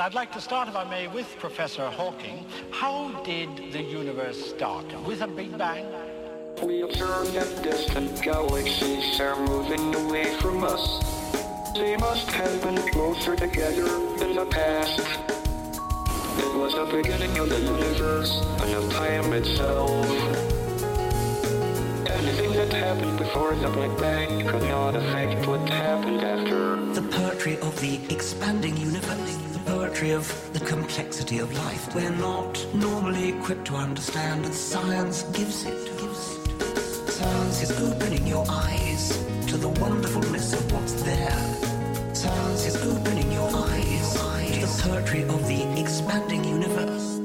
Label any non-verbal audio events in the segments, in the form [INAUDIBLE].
I'd like to start, if I may, with Professor Hawking. How did the universe start? With a Big Bang? We observe that distant galaxies are moving away from us. They must have been closer together in the past. It was the beginning of the universe and of time itself. Anything that happened before the Big Bang could not affect what happened after. The poetry of the expanding universe, the poetry of the complexity of life. We're not normally equipped to understand, and science gives it. Science is opening your eyes to the wonderfulness of what's there. Science is opening your eyes to the poetry of the expanding universe.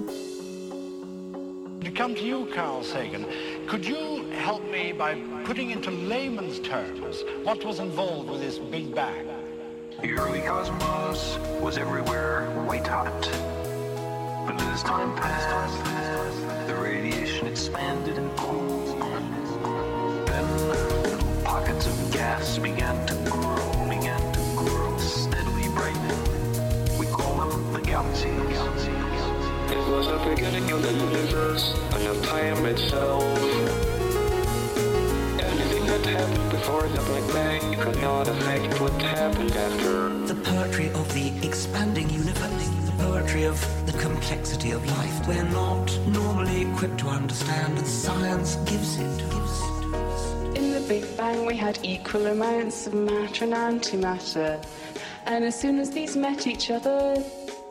To come to you, Carl Sagan, could you help me by putting into layman's terms what was involved with this Big Bang? The early cosmos was everywhere white hot. But as time passed, the radiation expanded and cooled. Then little pockets of gas began to grow, began to grow, steadily brightening. We call them the galaxy galaxies. It was the beginning of the universe and of time itself. Anything that happened before the Big Bang could not affect what happened after. The poetry of the expanding universe, the poetry of the complexity of life. We're not normally equipped to understand, and science gives it. Gives it. In the Big Bang, we had equal amounts of matter and antimatter. And as soon as these met each other,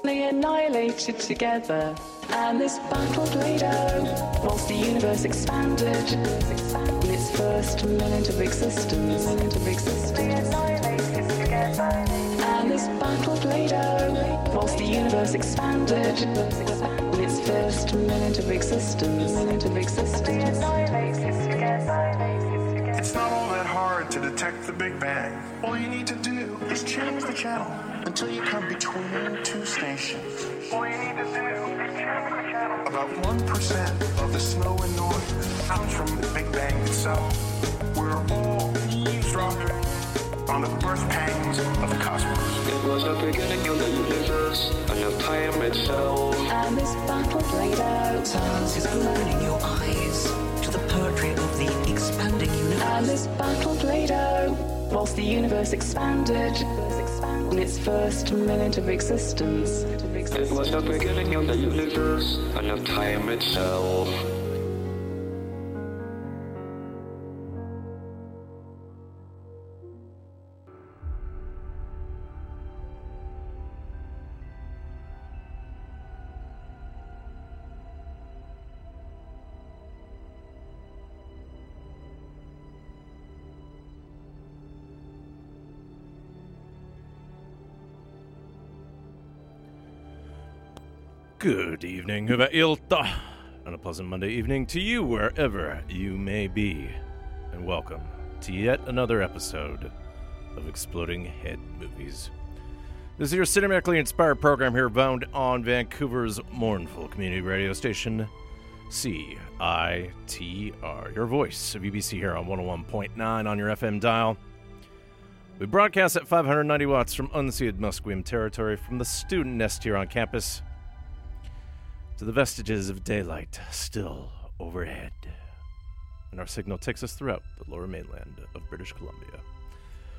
they annihilated together. And this battle played out whilst the universe expanded. In its first minute of existence. Minute of existence. And this battle played out whilst the universe expanded. In its first minute of existence. Minute of existence. It's not all that hard to detect the Big Bang. All you need to do is change the channel until you come between two stations. All you need to do is change the channel. About 1% of the snow and noise comes from the Big Bang itself. We're all eavesdropping on the birth pangs of the cosmos. It was the beginning of the universe and of time itself. And this battle played out. Science is opening your eyes to the poetry of the expanding universe. And this battle played out whilst the universe expanded. In its first minute of existence. It was the beginning of the universe and of time itself. Good evening, hyvää ilta, and a pleasant Monday evening to you wherever you may be. And welcome to yet another episode of Exploding Head Movies. This is your cinematically inspired program here found on Vancouver's mournful community radio station, CITR, your voice of UBC here on 101.9 on your FM dial. We broadcast at 590 watts from unceded Musqueam territory from the student nest here on campus to the vestiges of daylight still overhead. And our signal takes us throughout the lower mainland of British Columbia.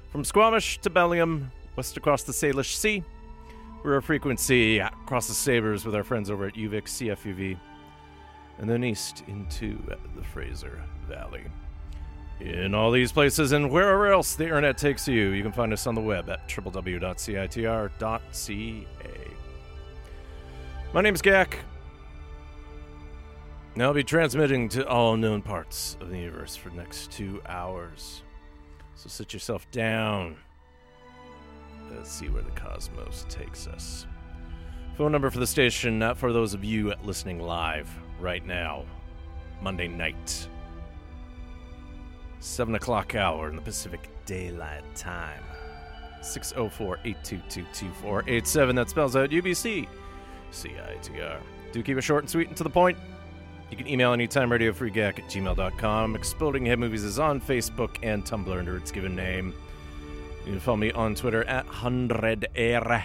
From Squamish to Bellingham, west across the Salish Sea, we're a frequency across the Sabres with our friends over at UVic CFUV, and then east into the Fraser Valley. In all these places and wherever else the internet takes you, you can find us on the web at www.citr.ca. My name is Gak. And I'll be transmitting to all known parts of the universe for the next two hours. So sit yourself down. Let's see where the cosmos takes us. Phone number for the station uh, for those of you listening live right now, Monday night, 7 o'clock hour in the Pacific Daylight Time. 604 822 2487. That spells out UBC CITR. Do keep it short and sweet and to the point. You can email anytime radiofreegack at gmail.com. Exploding Head Movies is on Facebook and Tumblr under its given name. You can follow me on Twitter at 100air.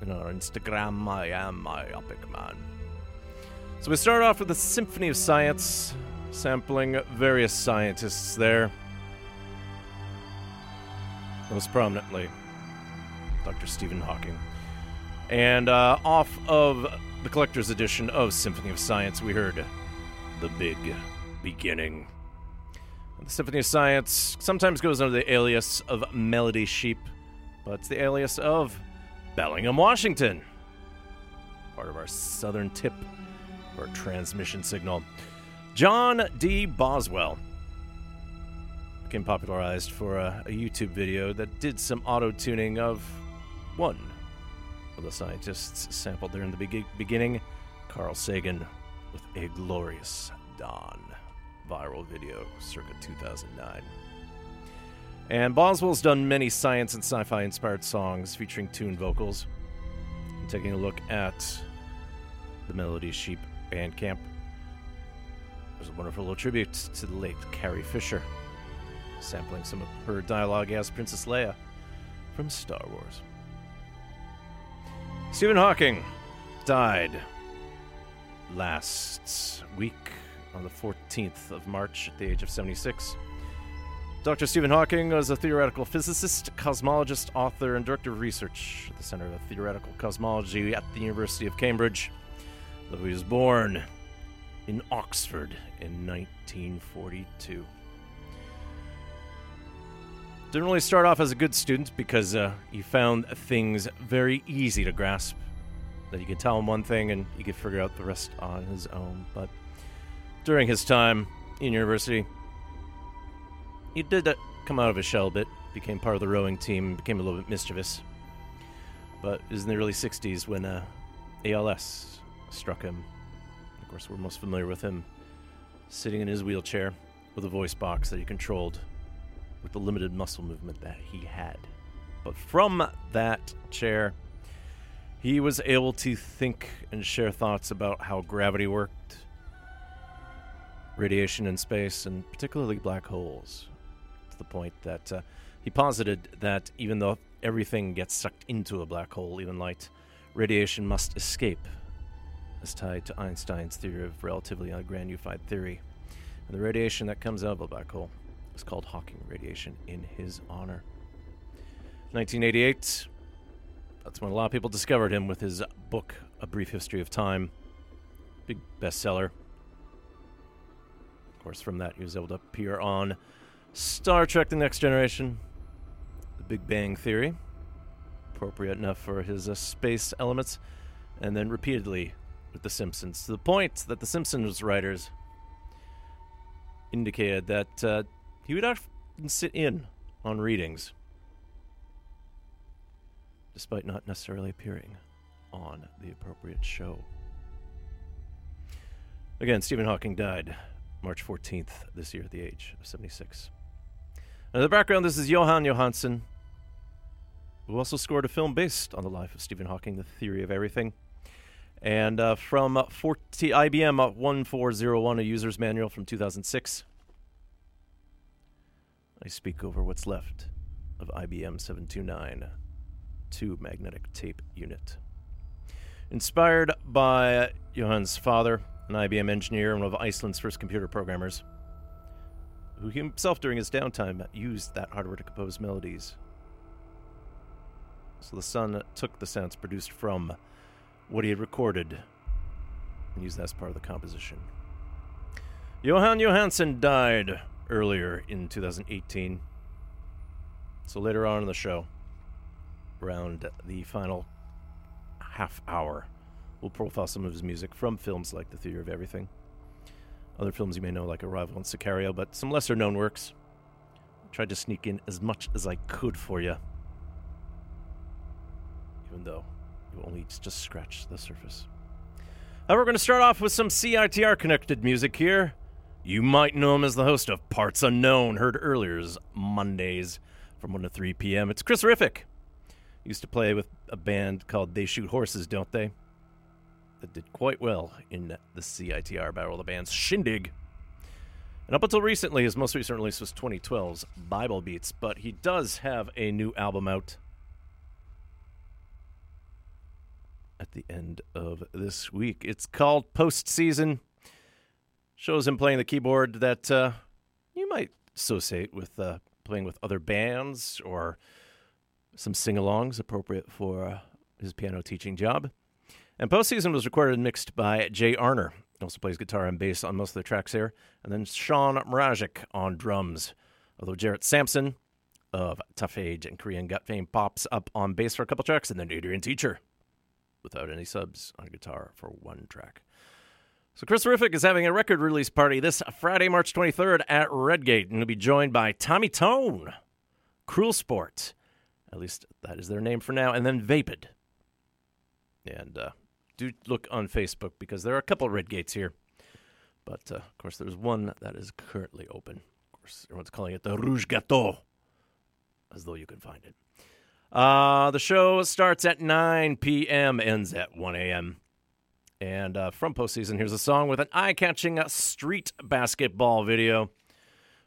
And on Instagram, I am my epic man. So we start off with the Symphony of Science, sampling various scientists there. Most prominently, Dr. Stephen Hawking. And uh, off of the collector's edition of Symphony of Science, we heard The Big Beginning. The Symphony of Science sometimes goes under the alias of Melody Sheep, but it's the alias of Bellingham, Washington. Part of our southern tip or transmission signal. John D. Boswell became popularized for a, a YouTube video that did some auto tuning of one of the scientists sampled there in the be- beginning, Carl Sagan, with A Glorious Dawn viral video circa 2009. And Boswell's done many science and sci fi inspired songs featuring tuned vocals. And taking a look at the Melody Sheep Bandcamp, there's a wonderful little tribute to the late Carrie Fisher, sampling some of her dialogue as Princess Leia from Star Wars. Stephen Hawking died last week on the 14th of March at the age of 76. Dr. Stephen Hawking was a theoretical physicist, cosmologist, author, and director of research at the Center of Theoretical Cosmology at the University of Cambridge. Though he was born in Oxford in 1942. Didn't really start off as a good student because uh, he found things very easy to grasp. That you could tell him one thing and he could figure out the rest on his own. But during his time in university, he did uh, come out of his shell a bit, became part of the rowing team, became a little bit mischievous. But it was in the early 60s when uh, ALS struck him. Of course, we're most familiar with him sitting in his wheelchair with a voice box that he controlled with the limited muscle movement that he had. But from that chair, he was able to think and share thoughts about how gravity worked, radiation in space, and particularly black holes. To the point that uh, he posited that even though everything gets sucked into a black hole, even light, radiation must escape, as tied to Einstein's theory of relatively ungranulified theory. And the radiation that comes out of a black hole called Hawking radiation in his honor. 1988, that's when a lot of people discovered him with his book, A Brief History of Time. Big bestseller. Of course, from that, he was able to appear on Star Trek The Next Generation, The Big Bang Theory, appropriate enough for his uh, space elements, and then repeatedly with The Simpsons, to the point that The Simpsons writers indicated that uh, he would often sit in on readings, despite not necessarily appearing on the appropriate show. Again, Stephen Hawking died March 14th this year at the age of 76. Now, the background this is Jóhann Jóhannsson, who also scored a film based on the life of Stephen Hawking, The Theory of Everything. And uh, from uh, 40, IBM uh, 1401, a user's manual from 2006, I speak over what's left of IBM 729 2 magnetic tape unit. Inspired by Jóhann's father, an IBM engineer and one of Iceland's first computer programmers, who himself during his downtime used that hardware to compose melodies. So the son took the sounds produced from what he had recorded and used that as part of the composition. Jóhann Jóhannsson died earlier in 2018. So later on in the show, around the final half hour, we'll profile some of his music from films like The Theory of Everything. Other films you may know, like Arrival and Sicario, but some lesser known works. I Tried to sneak in as much as I could for you. Even though You only just scratched the surface. Uh, we're going to start off with some CITR connected music here. You might know him as the host of Parts Unknown, heard earlier Mondays from 1 to 3 p.m. It's Chris-a-riffic. Used to play with a band called They Shoot Horses, don't they? That did quite well in the CITR Battle of the Bands Shindig. And up until recently, his most recent release was 2012's Bible Beats, but he does have a new album out at the end of this week. It's called Postseason. Shows him playing the keyboard that uh, you might associate with uh, playing with other bands or some sing alongs appropriate for uh, his piano teaching job. And Postseason was recorded and mixed by Jay Arner. He also plays guitar and bass on most of the tracks here. And then Sean Mrazek on drums. Although Jarrett Sampson of Tough Age and Korean Gut fame pops up on bass for a couple tracks, and then Adrian Teacher without any subs on guitar for one track. So Chris-a-riffic is having a record release party this Friday, March 23rd at Redgate, and he'll be joined by Tommy Tone, Cruel Sport, at least that is their name for now, and then Vapid. And uh, do look on Facebook because there are a couple Redgates here. But uh, of course, there's one that is currently open. Of course, everyone's calling it the Rouge Gâteau, as though you can find it. Uh, the show starts at 9 p.m., ends at 1 a.m. And uh, from postseason, here's a song with an eye catching street basketball video.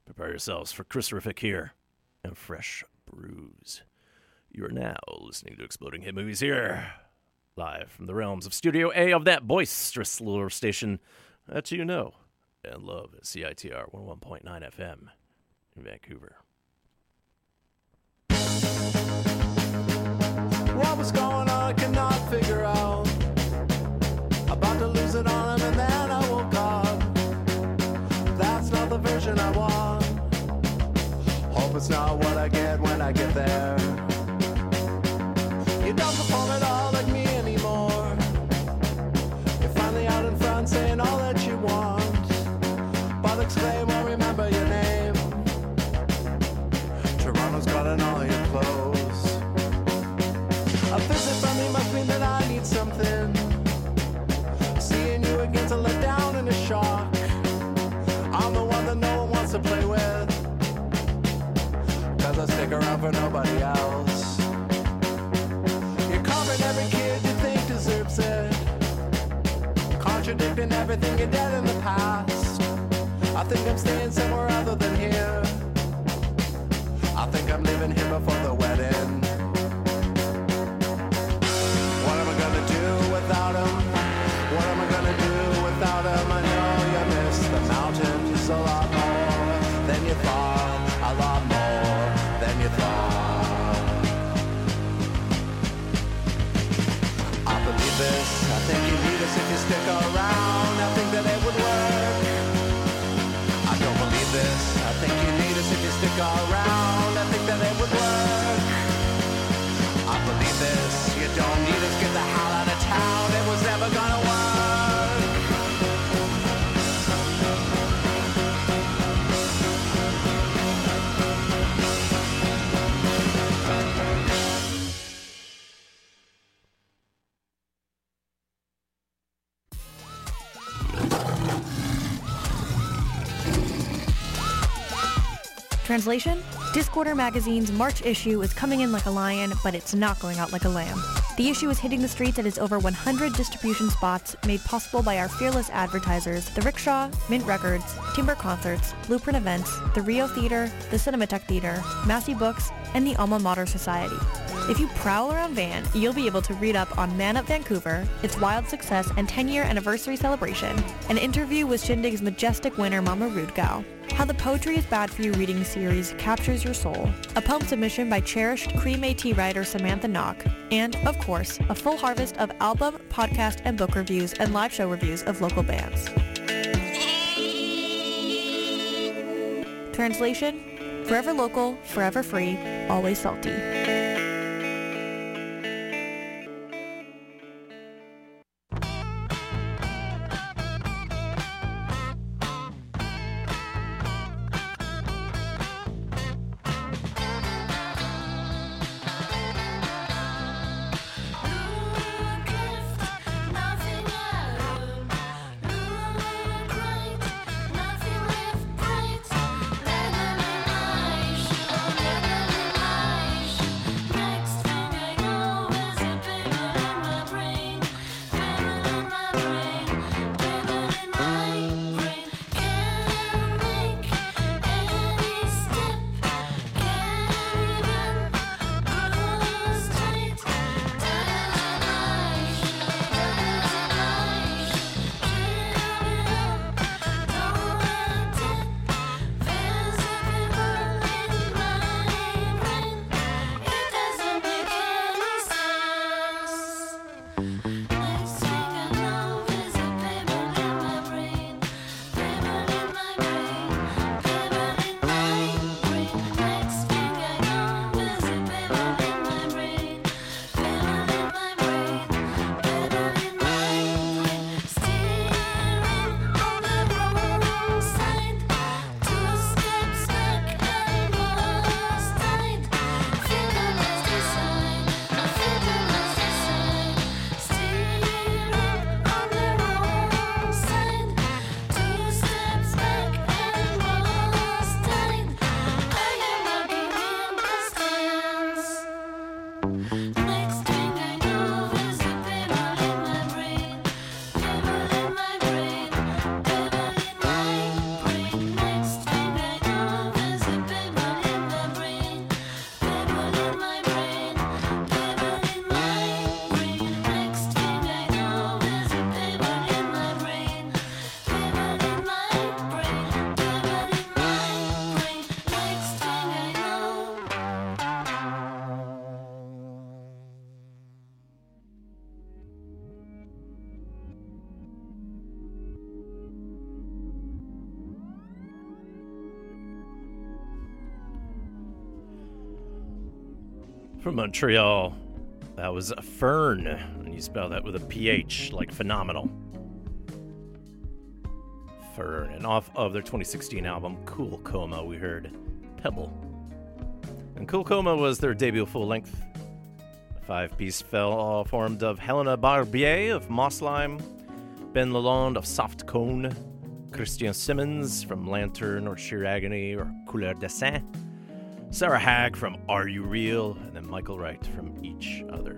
Prepare yourselves for Chris-a-riffic here and Fresh Bruise. You are now listening to Exploding Head Movies here, live from the realms of Studio A of that boisterous little station that you know and love at CITR 101.9 FM in Vancouver. What was going on? It's not what I get when I get there. For nobody else. You're covering every kid you think deserves it. Contradicting everything you did in the past. I think I'm staying somewhere other than here. Us Translation Discorder magazine's March issue is coming in like a lion, but it's not going out like a lamb. The issue is hitting the streets at its over 100 distribution spots, made possible by our fearless advertisers, The Rickshaw, Mint Records, Timber Concerts, Blueprint Events, the Rio Theater, the Cinematheque Theater, Massey Books, and the Alma Mater Society. If you prowl around Van, you'll be able to read up on Man Up Vancouver, its wild success and 10-year anniversary celebration, an interview with Shindig's majestic winner Mama Rudgau, how the Poetry is Bad for You reading series captures your soul, a poem submission by cherished Cree Métis writer Samantha Knock, and, of course, a full harvest of album, podcast, and book reviews and live show reviews of local bands. Translation Forever local, forever free, always salty. From Montreal, that was a Phern, and you spell that with a PH, like phenomenal. Phern, and off of their 2016 album Cool Coma, we heard Pebble. And Cool Coma was their debut full length. Five piece fell formed of Helena Barbier of Mosslime, Ben Lalonde of Soft Cone, Christian Simmons from Lantern or Sheer Agony or Couleur de Sang, Sarah Hag from Are You Real, and then Michael Wright from Each Other.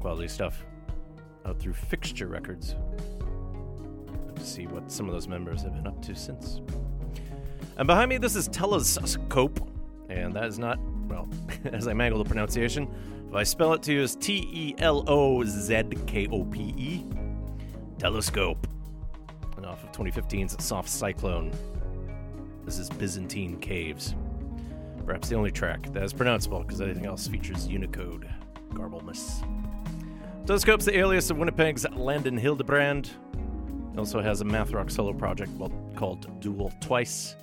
Quality stuff out through Fixture Records. To see what some of those members have been up to since. And behind me, this is Telozkope, and that is not, well, [LAUGHS] as I mangle the pronunciation, if I spell it to you as T E L O Z K O P E, Telozkope. And off of 2015's Soft Cyclone, this is Byzantine Caves. Perhaps the only track that is pronounceable because anything else features Unicode garbleness. Telozkope's the alias of Winnipeg's Landon Hildebrand. He also has a math rock solo project called Dual Twice.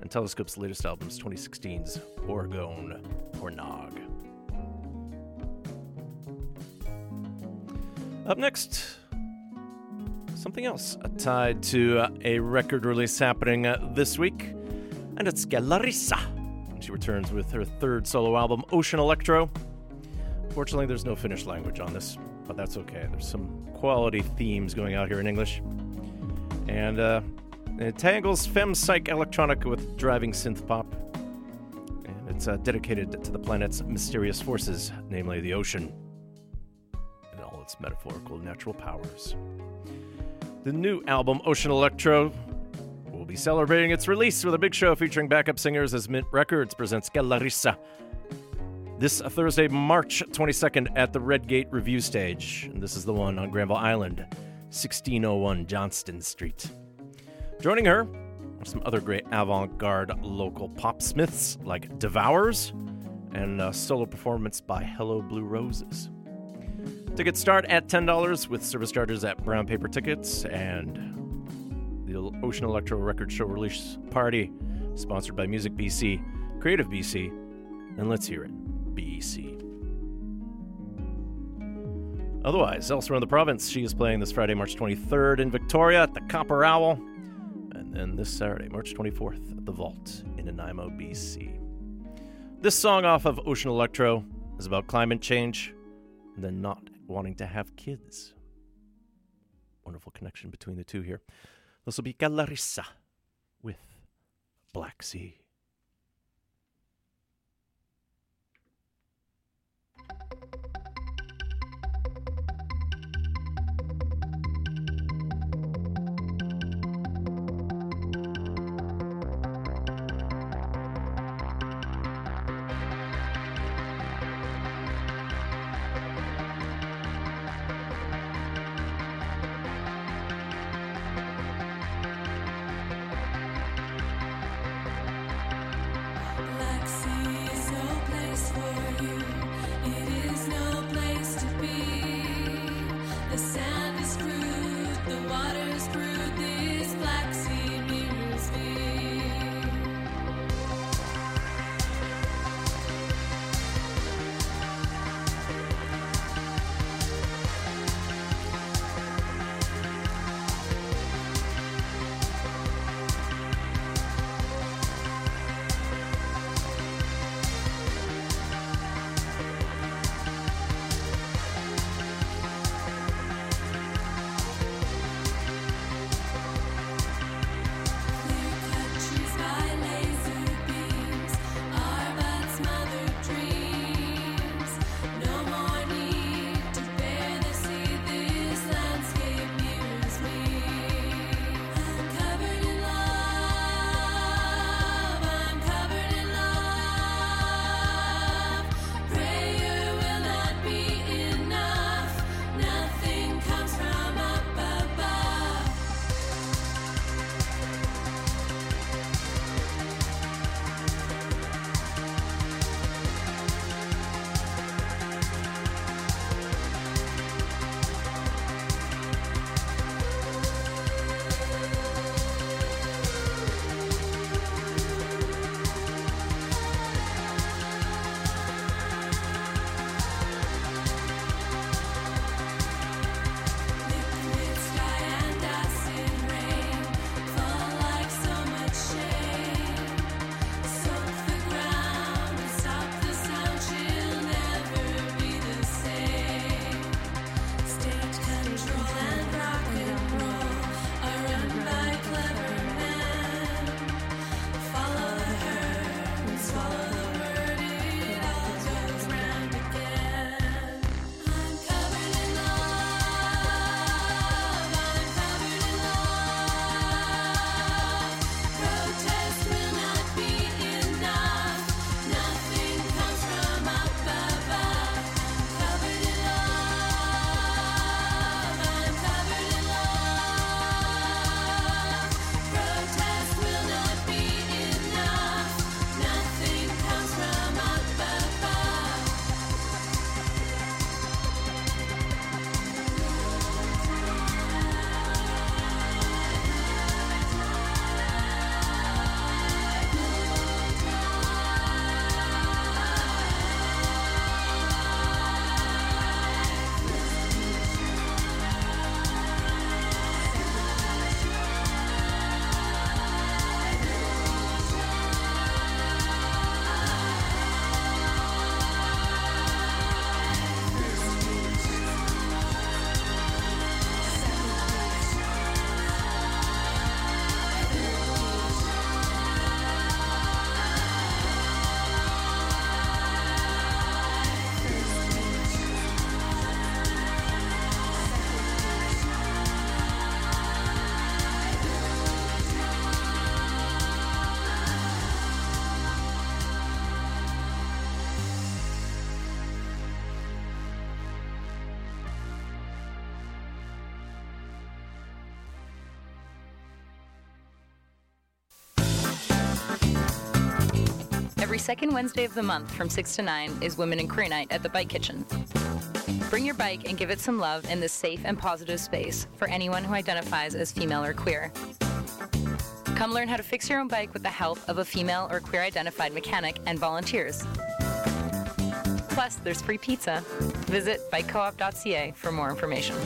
And Telozkope's latest album is 2016's Orgone Pornog. Up next, something else tied to uh, a record release happening uh, this week, and it's Kellarissa. She returns with her third solo album, Ocean Electro. Fortunately, there's no Finnish language on this, but that's okay. There's some quality themes going out here in English. And uh, it tangles fem psych electronica with driving synth pop. And it's uh, dedicated to the planet's mysterious forces, namely the ocean and all its metaphorical natural powers. The new album, Ocean Electro, will be celebrating its release with a big show featuring backup singers as Mint Records presents Kellarissa this Thursday, March 22nd at the Redgate Revue Stage. And this is the one on Granville Island, 1601 Johnston Street. Joining her are some other great avant garde local pop smiths like Devours and a solo performance by Hello Blue Roses. Tickets start at $10 with service charges at Brown Paper Tickets and the Ocean Electro Record Show release party, sponsored by Music BC, Creative BC, and let's hear it, BC. Otherwise, elsewhere in the province, she is playing this Friday, March 23rd in Victoria at the Copper Owl, and then this Saturday, March 24th at the Vault in Nanaimo, BC. This song off of Ocean Electro is about climate change and then not wanting to have kids. Wonderful connection between the two here. This will be Kellarissa with Black Sea. Second Wednesday of the month from 6 to 9 is Women in Queer Night at the Bike Kitchen. Bring your bike and give it some love in this safe and positive space for anyone who identifies as female or queer. Come learn how to fix your own bike with the help of a female or queer identified mechanic and volunteers. Plus, there's free pizza. Visit bikecoop.ca for more information.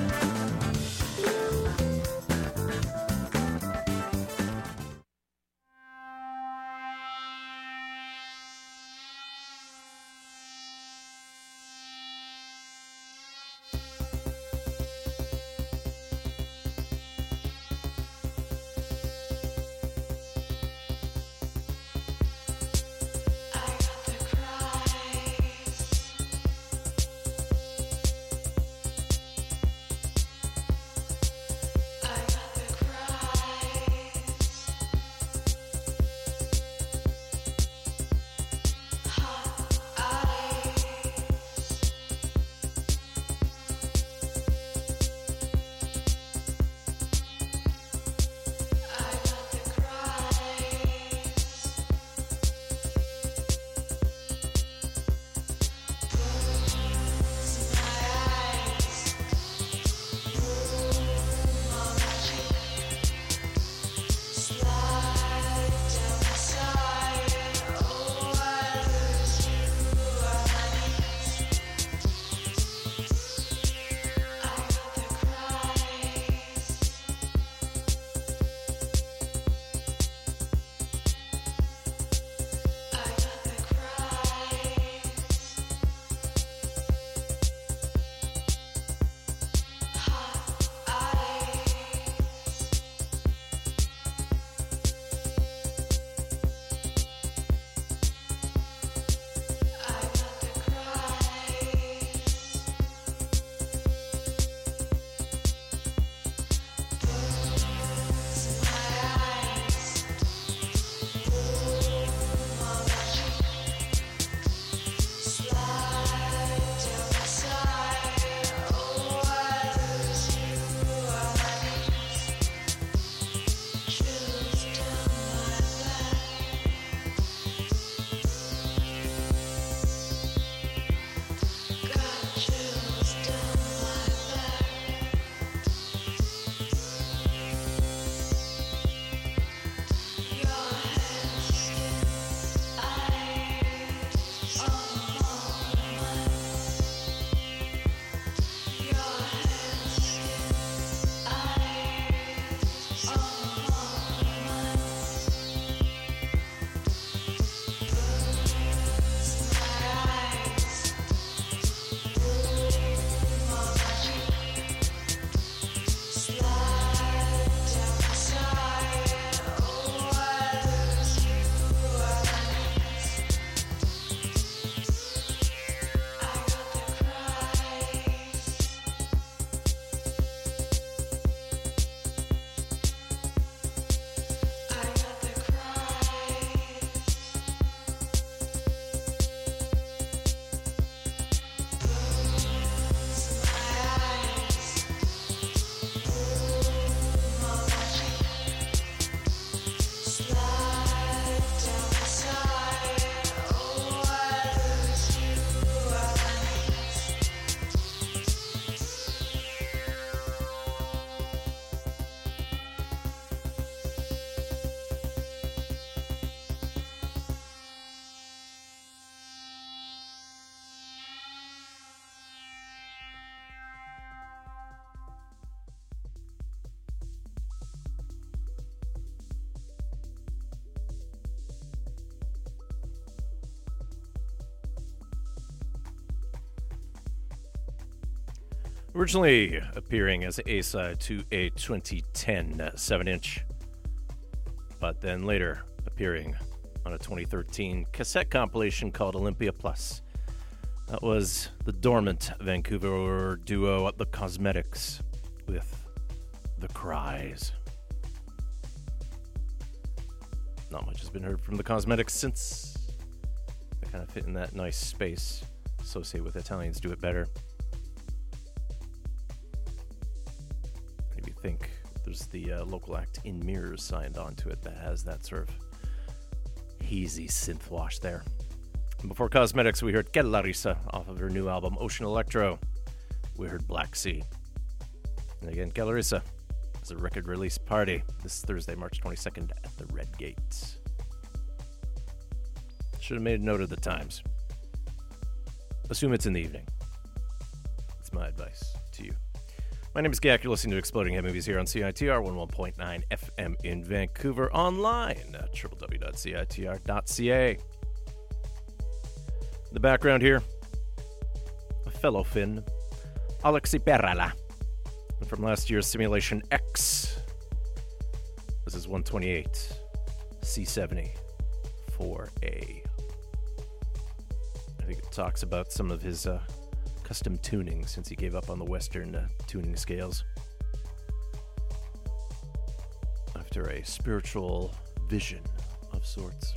Originally appearing as a side to a 2010 7 inch, but then later appearing on a 2013 cassette compilation called Olympia Plus. That was the dormant Vancouver duo The Cosmetics with The Cries. Not much has been heard from The Cosmetics since. They kind of fit in that nice space associated with Italians do it better. Local act In Mirrors signed onto it that has that sort of hazy synth wash there. Before Cosmetics, we heard Kellarissa off of her new album Ocean Electro. We heard Black Sea. And again, Kellarissa is a record release party this Thursday, March 22nd at the Red Gate. Should have made a note of the times. Assume it's in the evening. That's my advice. My name is Gak. You're listening to Exploding Head Movies here on CITR 11.9 FM in Vancouver, online at www.citr.ca. The background here a fellow Finn, Aleksi Perälä, from last year's Simulation X. This is 128 C70 4A. I think it talks about some of his uh, custom tuning since he gave up on the Western uh, tuning scales. After a spiritual vision of sorts.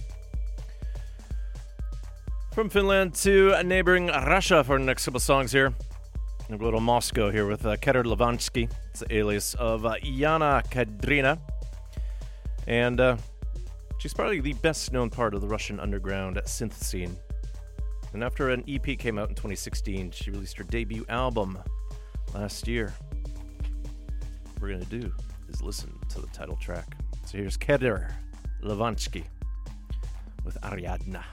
From Finland to neighboring Russia for the next couple songs here. go to Moscow here with uh, Kedr Livanskiy. It's the alias of uh, Yana Kedrina. And uh, she's probably the best known part of the Russian underground synth scene. And after an EP came out in 2016, she released her debut album last year. What we're going to do is listen to the title track. So here's Kedr Livanskiy with Ariadna.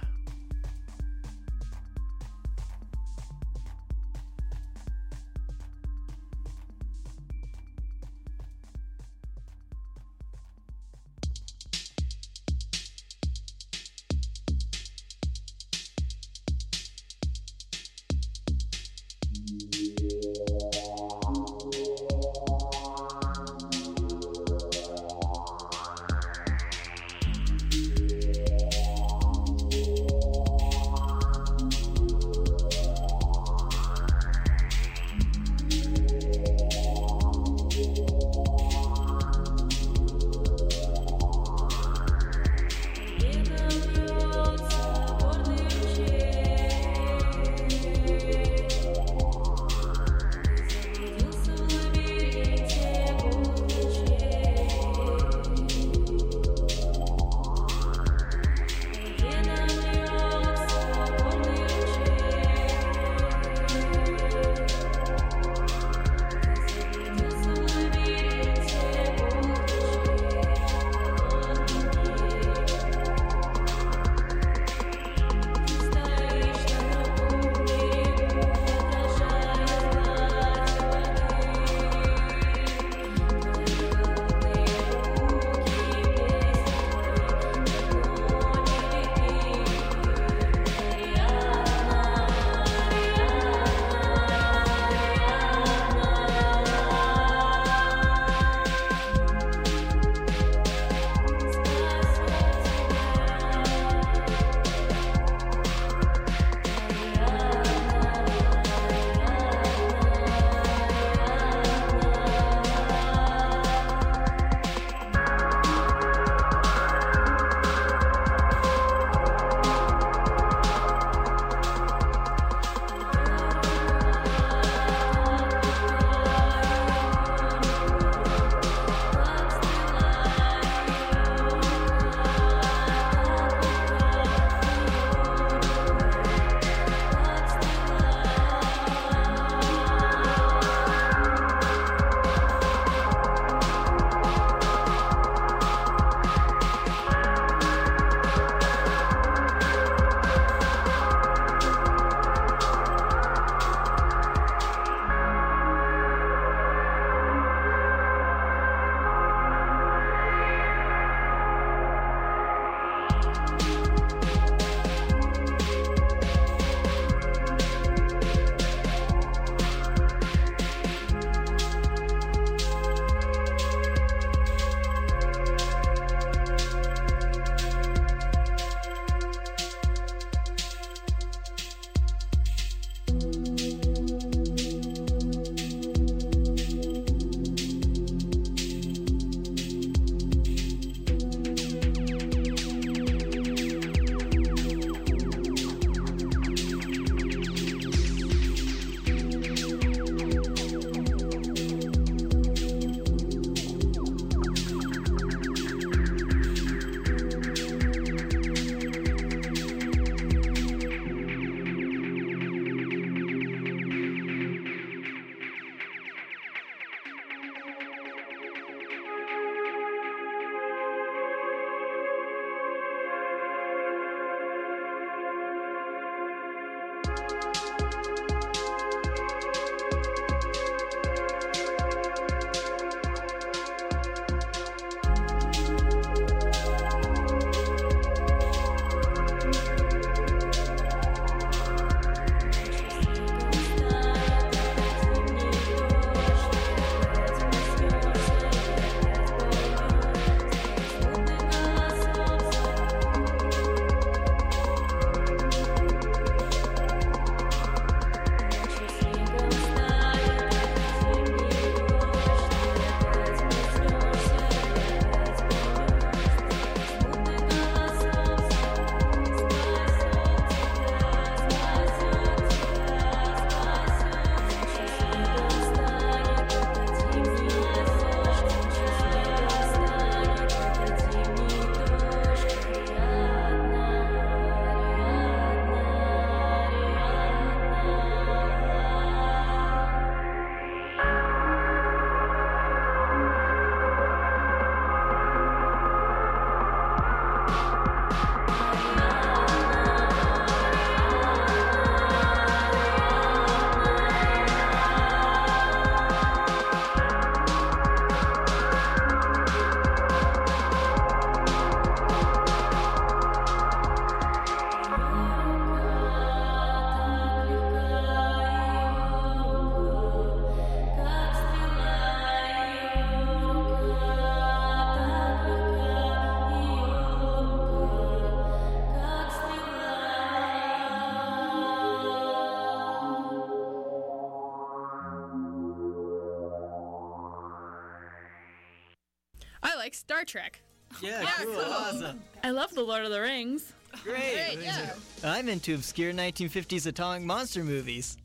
Yeah, yeah cool. cool. Awesome. I love the Lord of the Rings. Great. Great yeah. I'm into obscure 1950s atomic monster movies.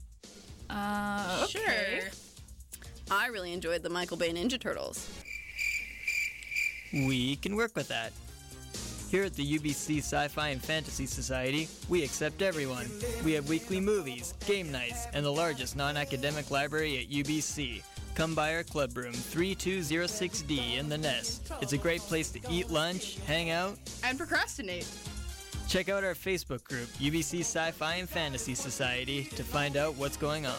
Uh, okay. sure. I really enjoyed the Michael Bay Ninja Turtles. We can work with that. Here at the UBC Sci Fi and Fantasy Society, we accept everyone. We have weekly movies, game nights, and the largest non academic library at UBC come by our clubroom, 3206D in the Nest. It's a great place to eat lunch, hang out, and procrastinate. Check out our Facebook group, UBC Sci Fi and Fantasy Society, to find out what's going on.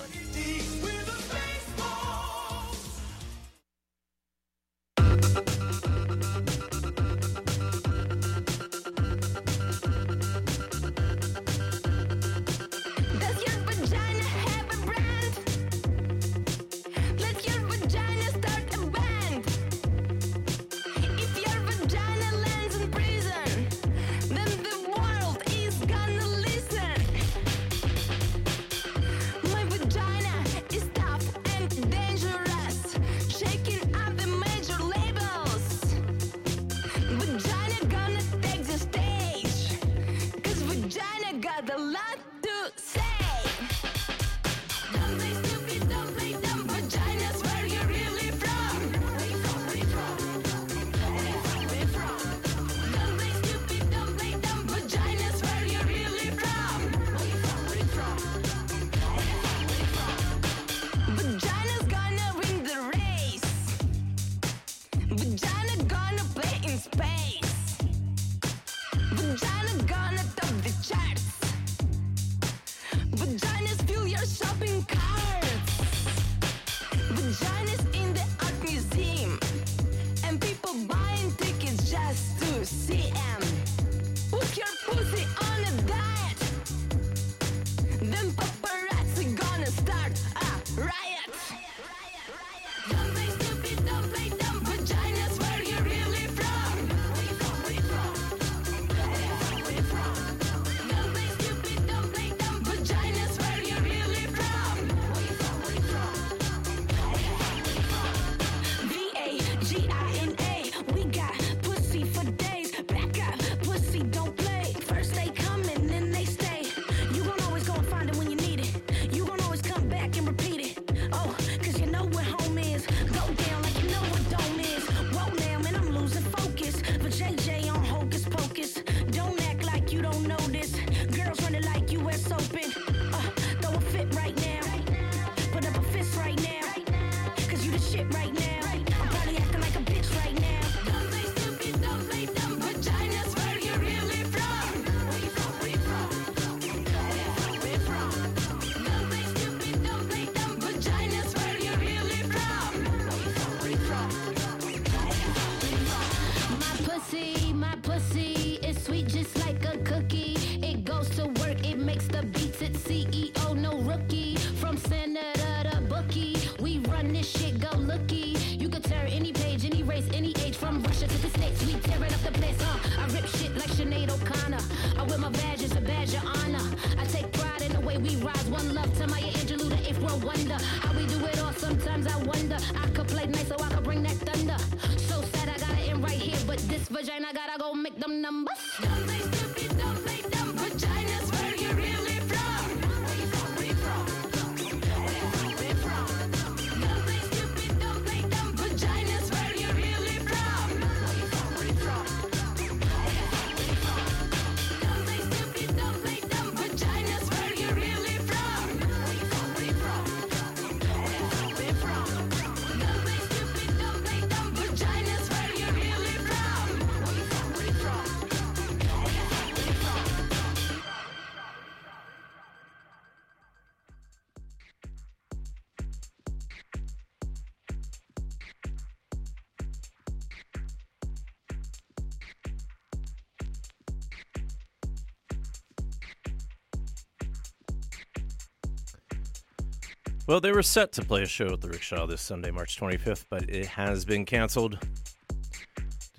Well, they were set to play a show at the Rickshaw this Sunday, March 25th, but it has been canceled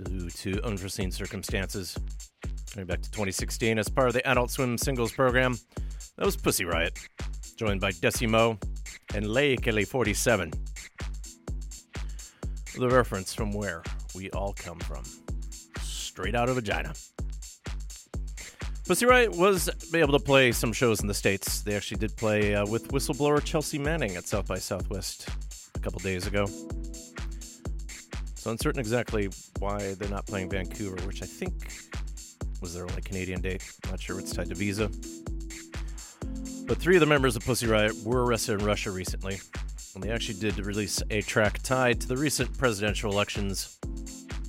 due to unforeseen circumstances. Going back to 2016 as part of the Adult Swim singles program, that was Pussy Riot, joined by Desi Mo and Leikeli 47. The reference from where we all come from, straight out of vagina. Pussy Riot was able to play some shows in the States. They actually did play uh, with whistleblower Chelsea Manning at South by Southwest a couple days ago. So uncertain exactly why they're not playing Vancouver, which I think was their only Canadian date. Not sure it's tied to visa. But three of the members of Pussy Riot were arrested in Russia recently, and they actually did release a track tied to the recent presidential elections,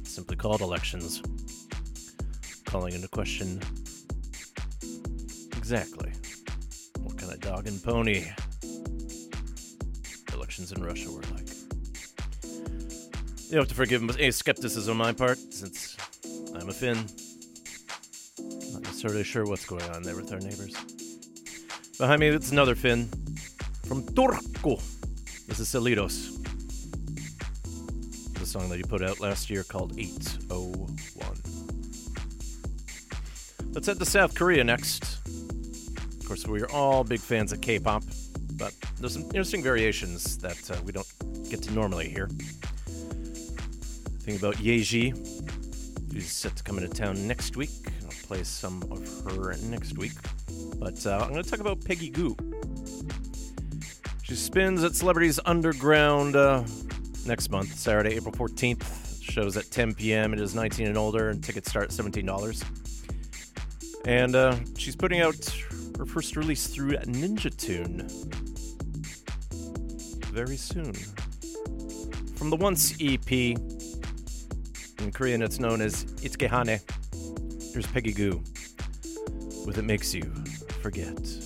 simply called elections, calling into question exactly what kind of dog and pony elections in Russia were like. You have to forgive any skepticism on my part, since I'm a Finn. Not necessarily sure what's going on there with our neighbors. Behind me, it's another Finn from Turku. This is Selidos. The song that he put out last year called 801. Let's head to South Korea next. We're all big fans of K pop, but there's some interesting variations that uh, we don't get to normally hear. Think about Yeji, who's set to come into town next week. I'll play some of her next week. But uh, I'm going to talk about Peggy Gou. She spins at Celebrities Underground uh, next month, Saturday, April 14th. Shows at 10 p.m. It is 19 and older, and tickets start at $17. And uh, she's putting out her first release through Ninja Tune very soon. From the Once EP, in Korean it's known as Itgehane, here's Peggy Gou with It Makes You Forget.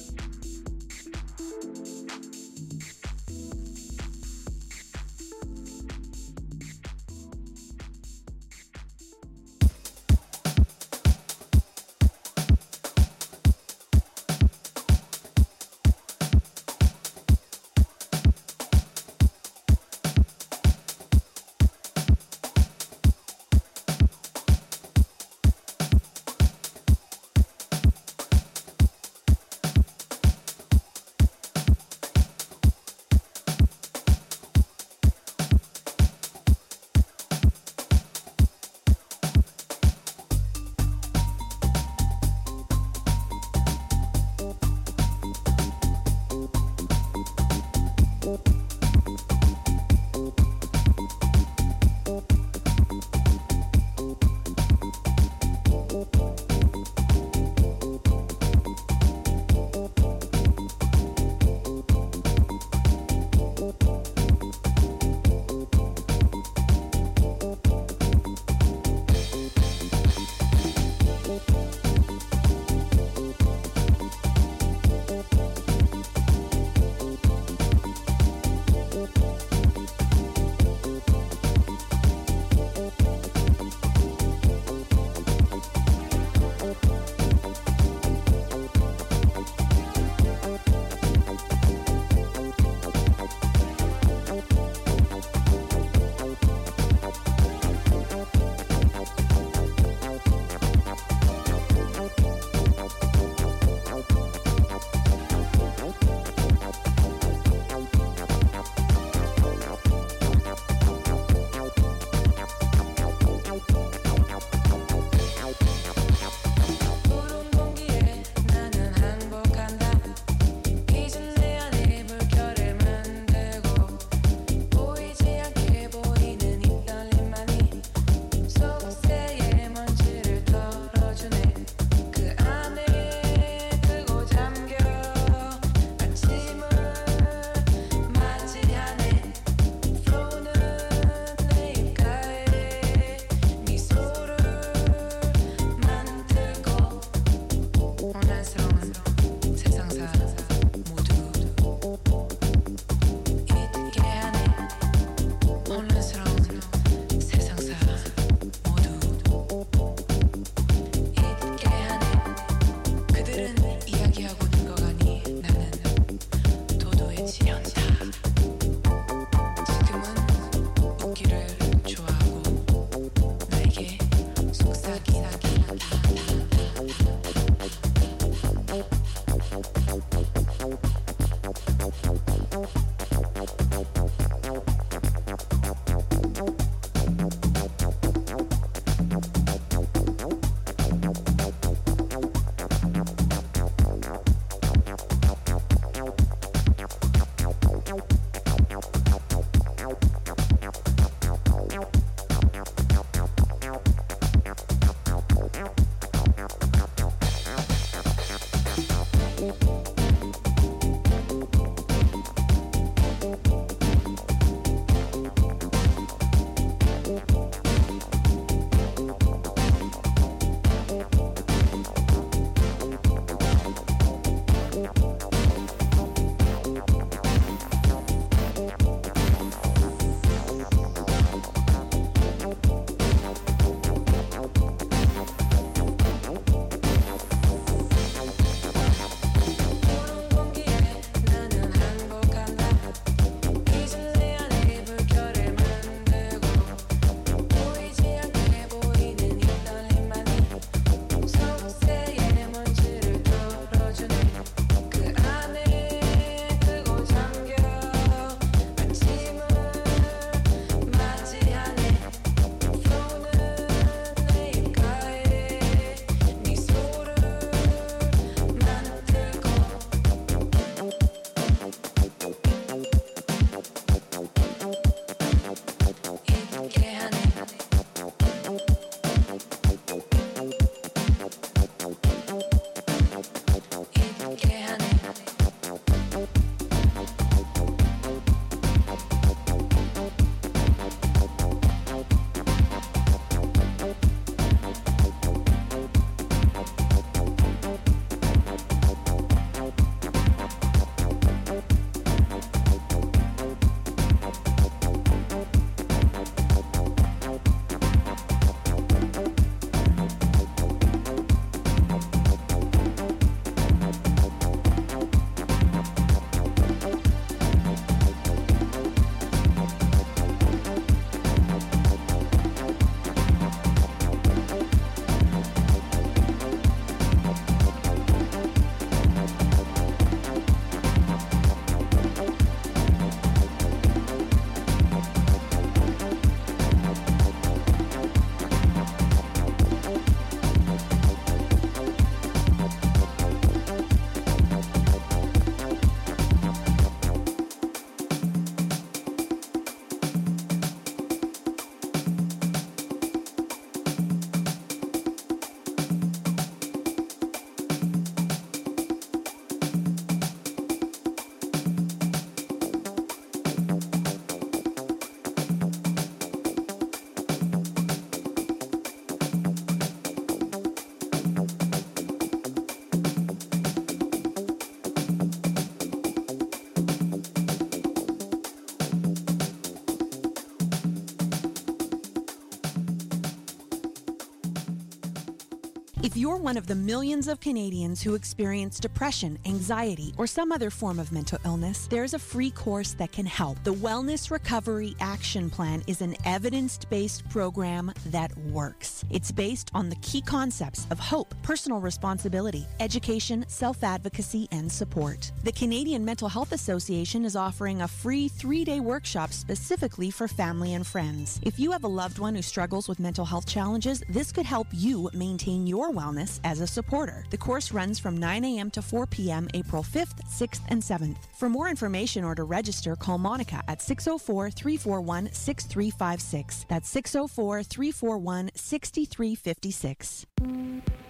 If you're one of the millions of Canadians who experience depression, anxiety, or some other form of mental illness, there's a free course that can help. The Wellness Recovery Action Plan is an evidence based program that works. It's based on the key concepts of hope, personal responsibility, education, self advocacy, and support. The Canadian Mental Health Association is offering a free three day workshop specifically for family and friends. If you have a loved one who struggles with mental health challenges, this could help you maintain your wellness as a supporter. The course runs from 9 a.m. to 4 p.m. April 5th, 6th, and 7th. For more information or to register, call Monica at 604 341 6356. That's 604 341 6356.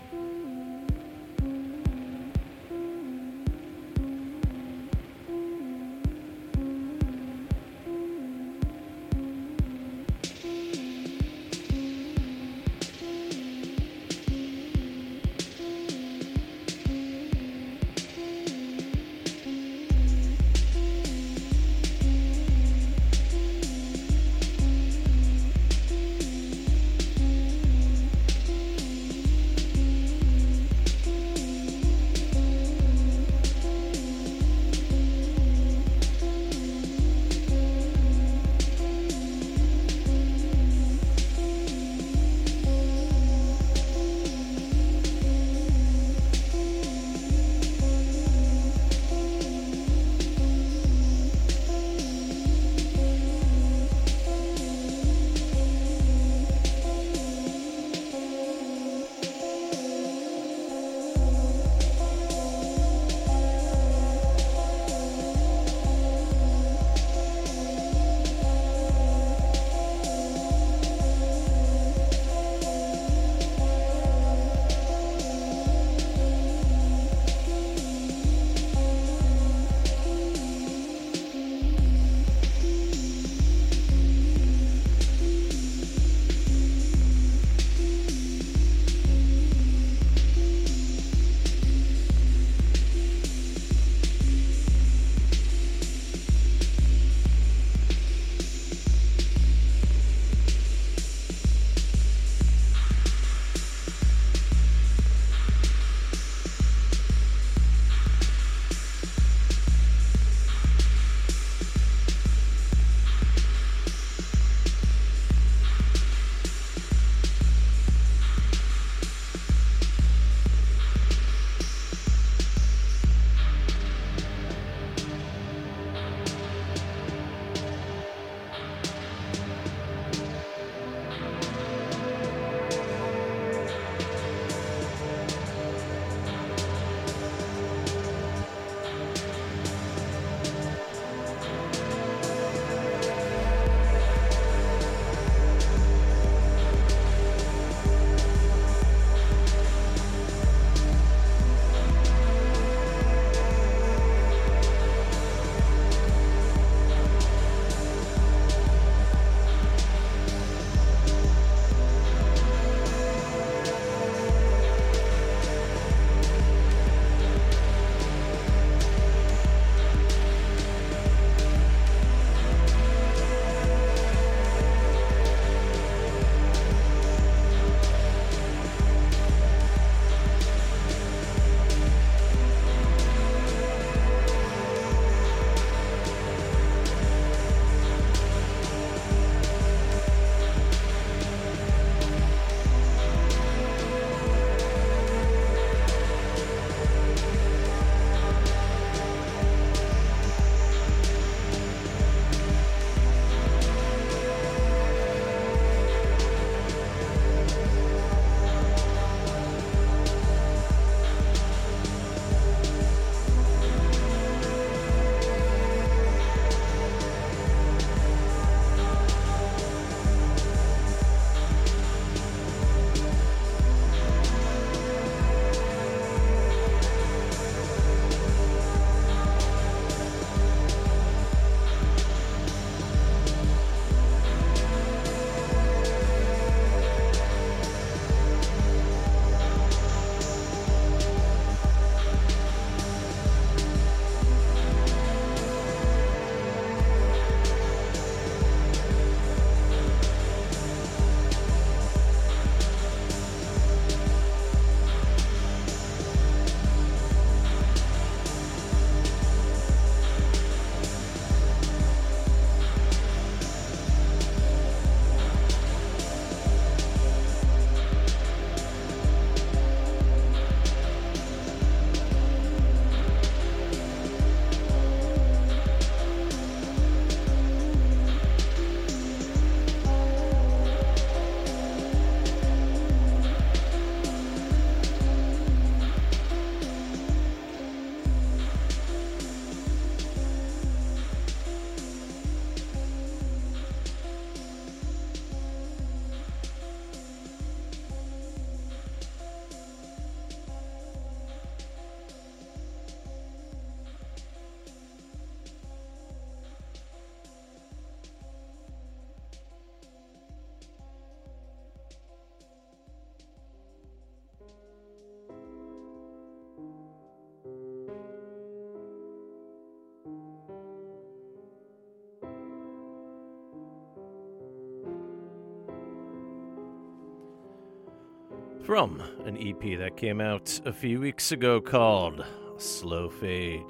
From an EP that came out a few weeks ago called Slow Fade.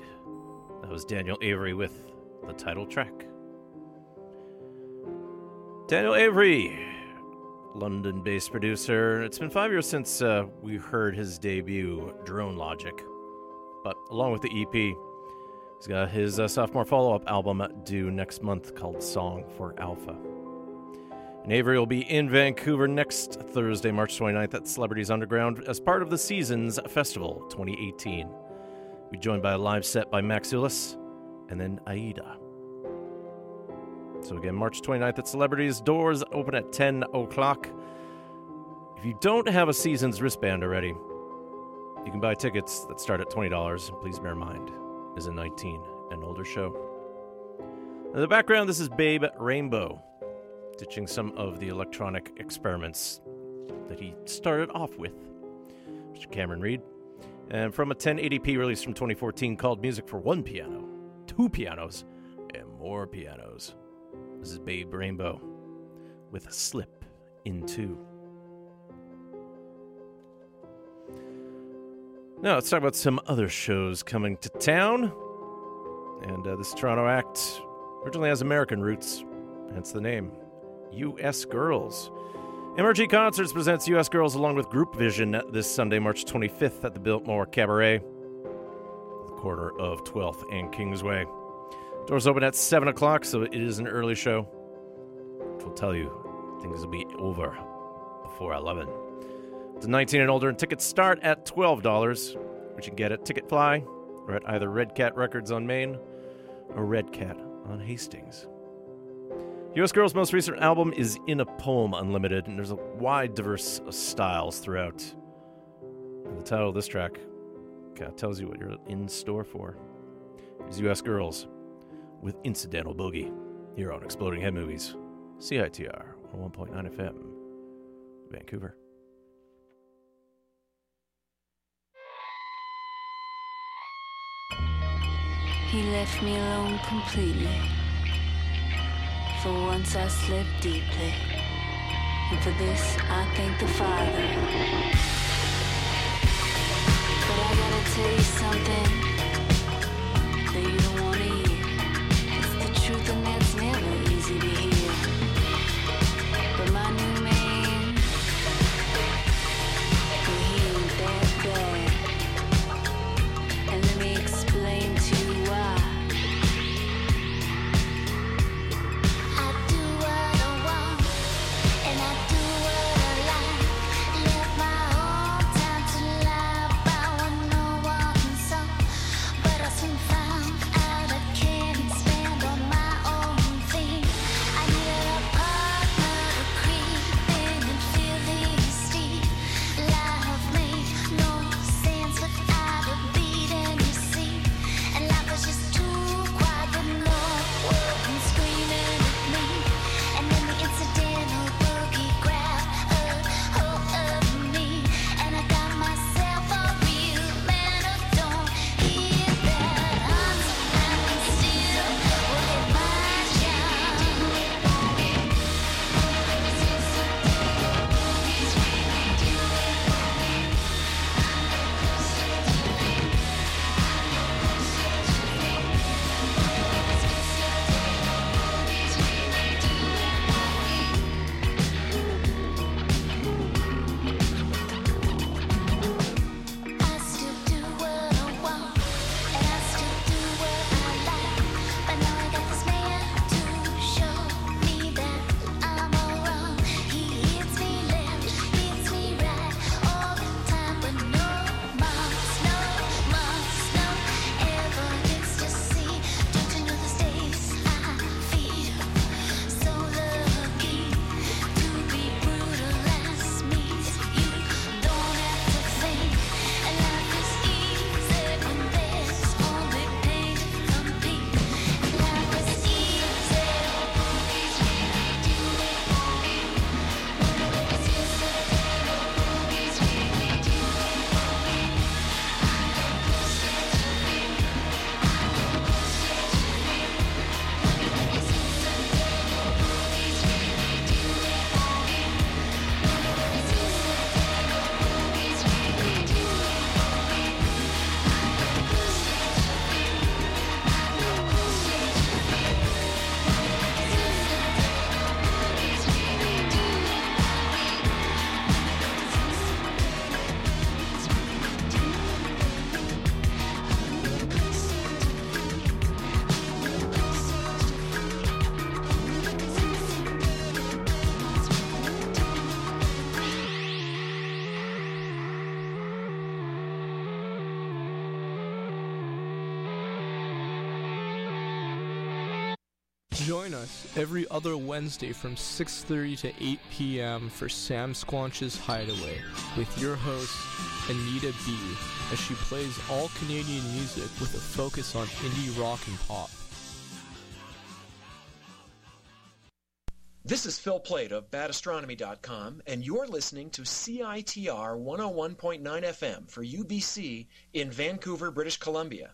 That was Daniel Avery with the title track. Daniel Avery, London based producer. It's been five years since uh, we heard his debut, Drone Logic. But along with the EP, he's got his uh, sophomore follow up album due next month called Song for Alpha. Avery will be in Vancouver next Thursday, March 29th at Celebrities Underground as part of the Seasons Festival 2018. We'll be joined by a live set by Max Ulis and then Aida. So again, March 29th at Celebrities. Doors open at 10 o'clock. If you don't have a Seasons wristband already, you can buy tickets that start at $20. Please bear in mind, is a 19 and older show. In the background, this is Babe Rainbow, ditching some of the electronic experiments that he started off with. Mr. Cameron Reed. And from a 1080p release from 2014 called Music for One Piano, Two Pianos, and More Pianos. This is Babe Rainbow with a slip into. Now let's talk about some other shows coming to town. And uh, this Toronto act originally has American roots, hence the name U.S. Girls. MRG Concerts presents U.S. Girls along with Group Vision this Sunday, March 25th at the Biltmore Cabaret, the corner of 12th and Kingsway. Doors open at 7 o'clock, so it is an early show. Which will tell you things will be over before 11. It's 19 and older, and tickets start at $12, which you can get at Ticketfly or at either Red Cat Records on Main or Red Cat on Hastings. US Girl's most recent album is In a Poem Unlimited, and there's a wide diverse of styles throughout. And the title of this track kind of tells you what you're in store for. Is US Girls with Incidental Boogie here on Exploding Head Movies, CITR 101.9 FM, Vancouver. He left me alone completely. For once I slept deeply. And for this I thank the Father. But I gotta tell you something Join us every other Wednesday from 6:30 to 8 p.m. for Sam Squanch's Hideaway with your host Anita B as she plays all Canadian music with a focus on indie rock and pop. This is Phil Plait of BadAstronomy.com, and you're listening to CITR 101.9 FM for UBC in Vancouver, British Columbia.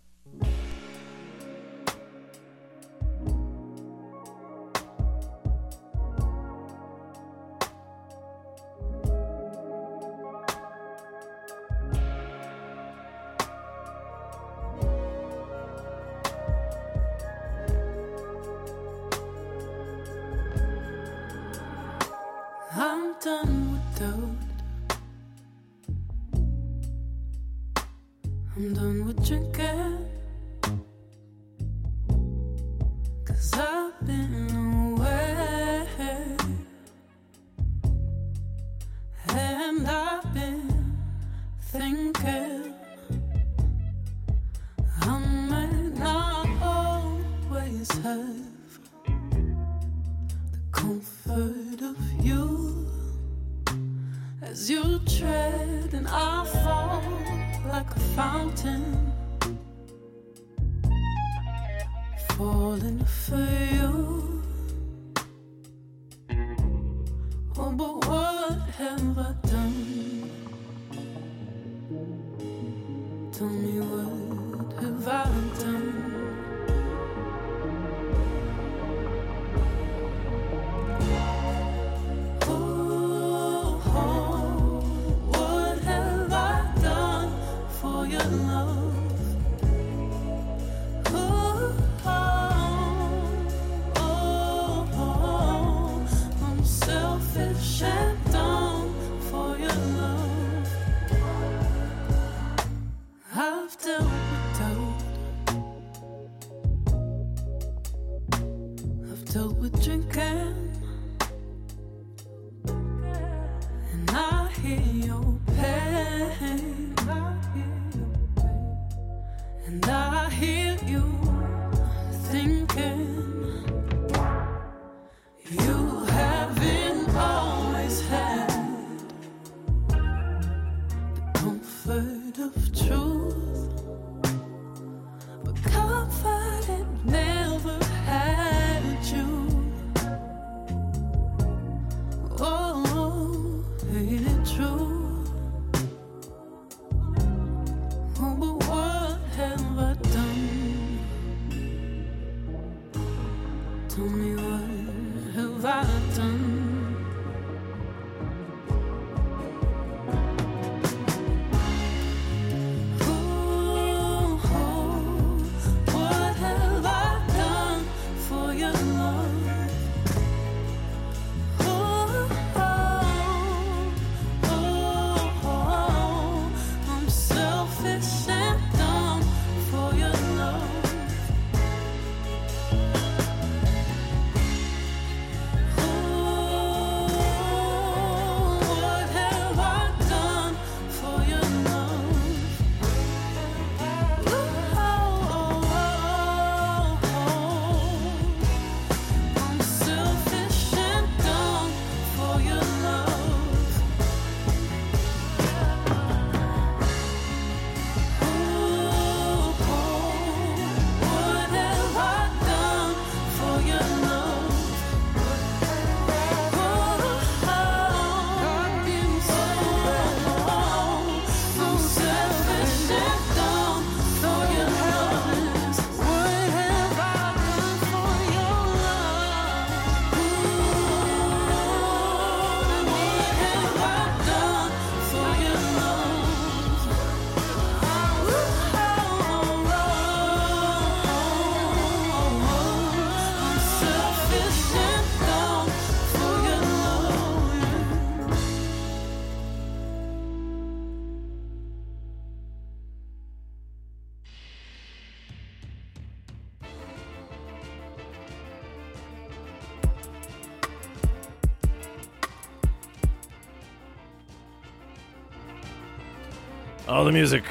all the music,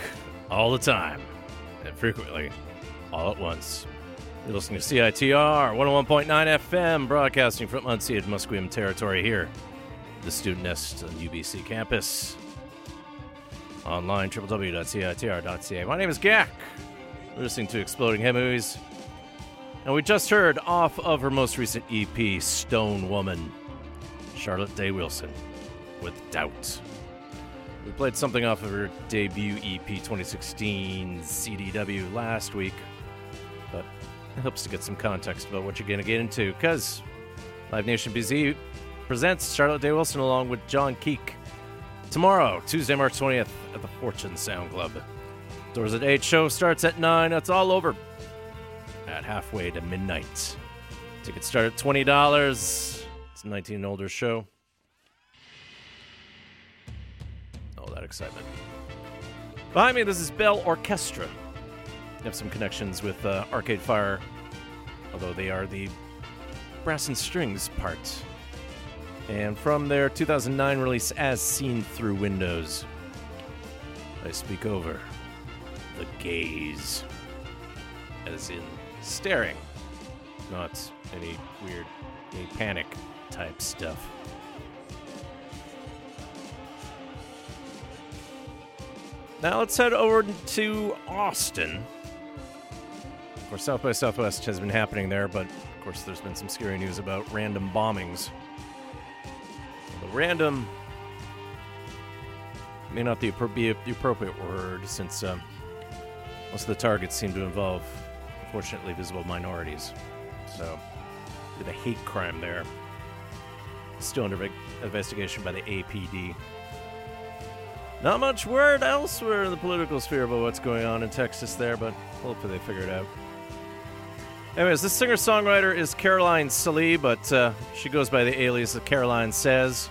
all the time, and frequently, all at once. You're listening to CITR 101.9 FM, broadcasting from unceded Musqueam territory here, the student nest on UBC campus. Online, www.citr.ca. My name is Gak. We're listening to Exploding Head Movies. And we just heard off of her most recent EP, Stone Woman, Charlotte Day Wilson, with Doubt. We played something off of her debut EP 2016 CDW last week, but it helps to get some context about what you're going to get into because Live Nation BZ presents Charlotte Day Wilson along with John Keek tomorrow, Tuesday, March 20th, at the Fortune Sound Club. Doors at 8, show starts at 9. It's all over at halfway to midnight. Tickets start at $20. It's a 19 and older show. That excitement. Behind me, this is Bell Orchestre. They have some connections with uh, Arcade Fire, although they are the brass and strings part. And from their 2009 release, As Seen Through Windows, I speak over the gaze. As in staring, not any weird gay panic type stuff. Now let's head over to Austin. Of course, South by Southwest has been happening there, but of course, there's been some scary news about random bombings. The random may not be the appropriate word, since um, most of the targets seem to involve, unfortunately, visible minorities. So, the hate crime there. Still under investigation by the APD. Not much word elsewhere in the political sphere about what's going on in Texas there, but hopefully they figure it out. Anyways, this singer songwriter is Caroline Sallee, but uh, she goes by the alias of Caroline Says.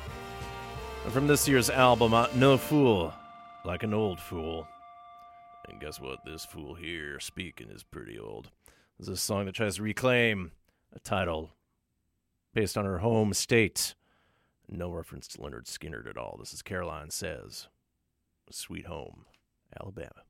And from this year's album, uh, No Fool, Like an Old Fool. And guess what? This fool here speaking is pretty old. This is a song that tries to reclaim a title based on her home state. No reference to Lynyrd Skynyrd at all. This is Caroline Says. Sweet Home, Alabama.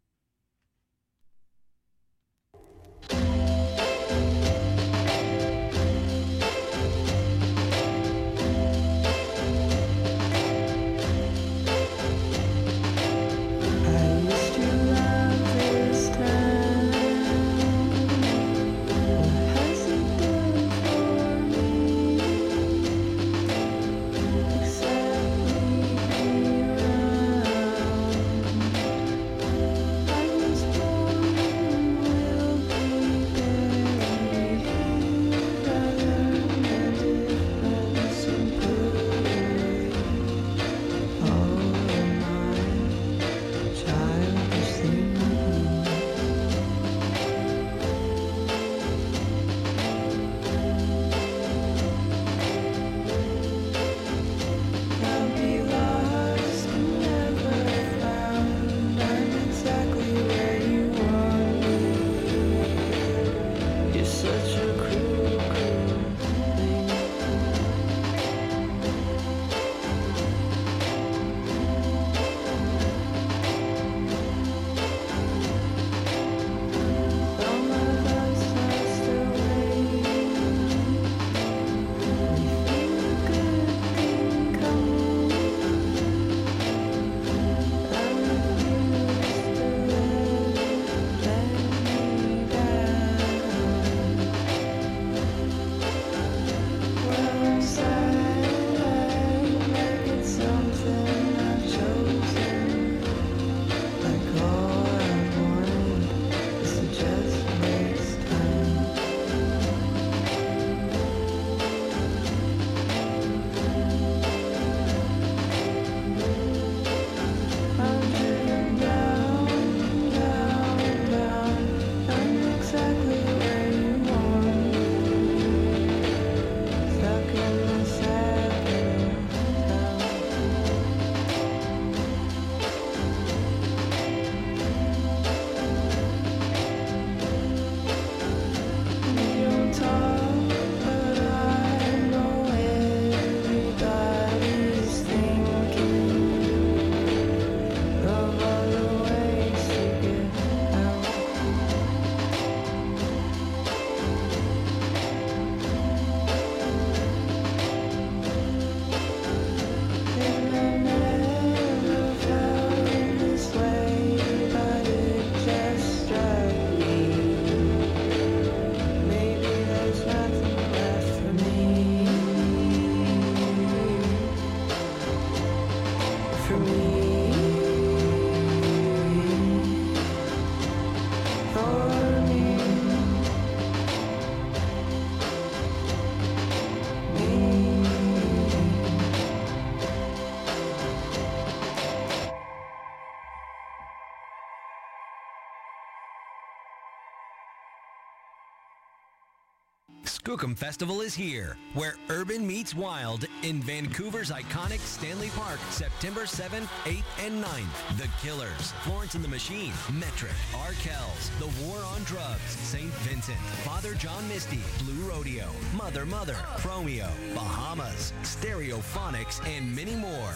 Skookum Festival is here, where urban meets wild in Vancouver's iconic Stanley Park, September 7th, 8th, and 9th. The Killers, Florence and the Machine, Metric, R. Arkells, The War on Drugs, St. Vincent, Father John Misty, Blue Rodeo, Mother Mother, Chromeo, Bahamas, Stereophonics, and many more.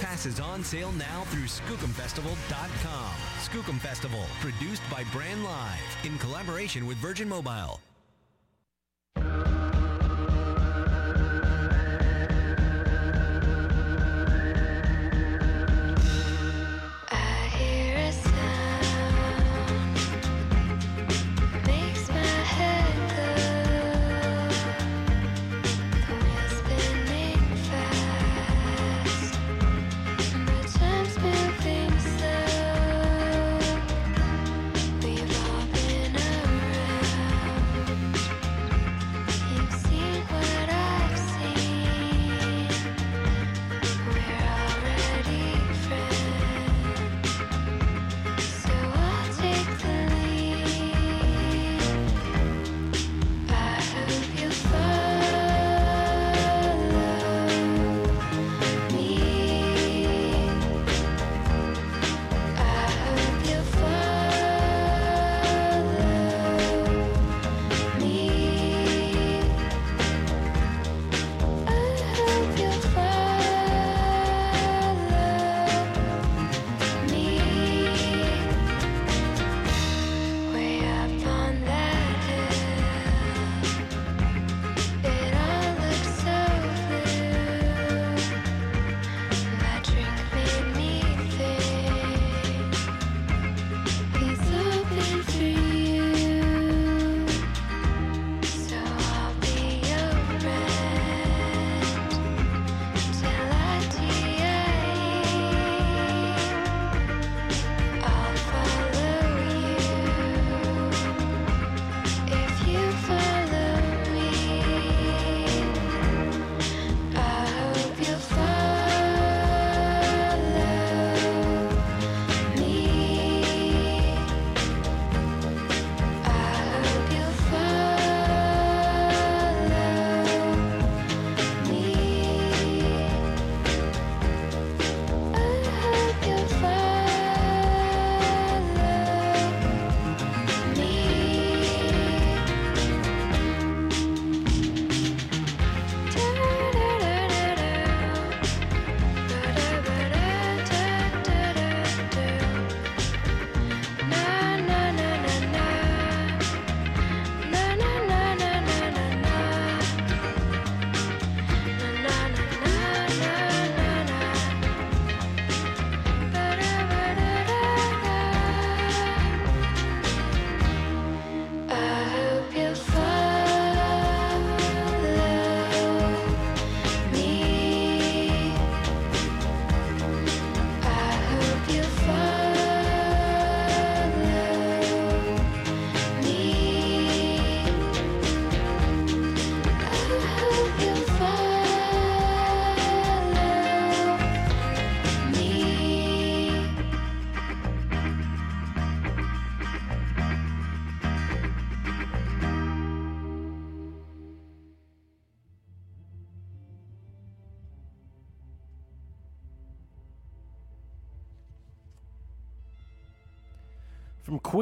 Passes on sale now through skookumfestival.com. Skookum Festival, produced by Brand Live in collaboration with Virgin Mobile.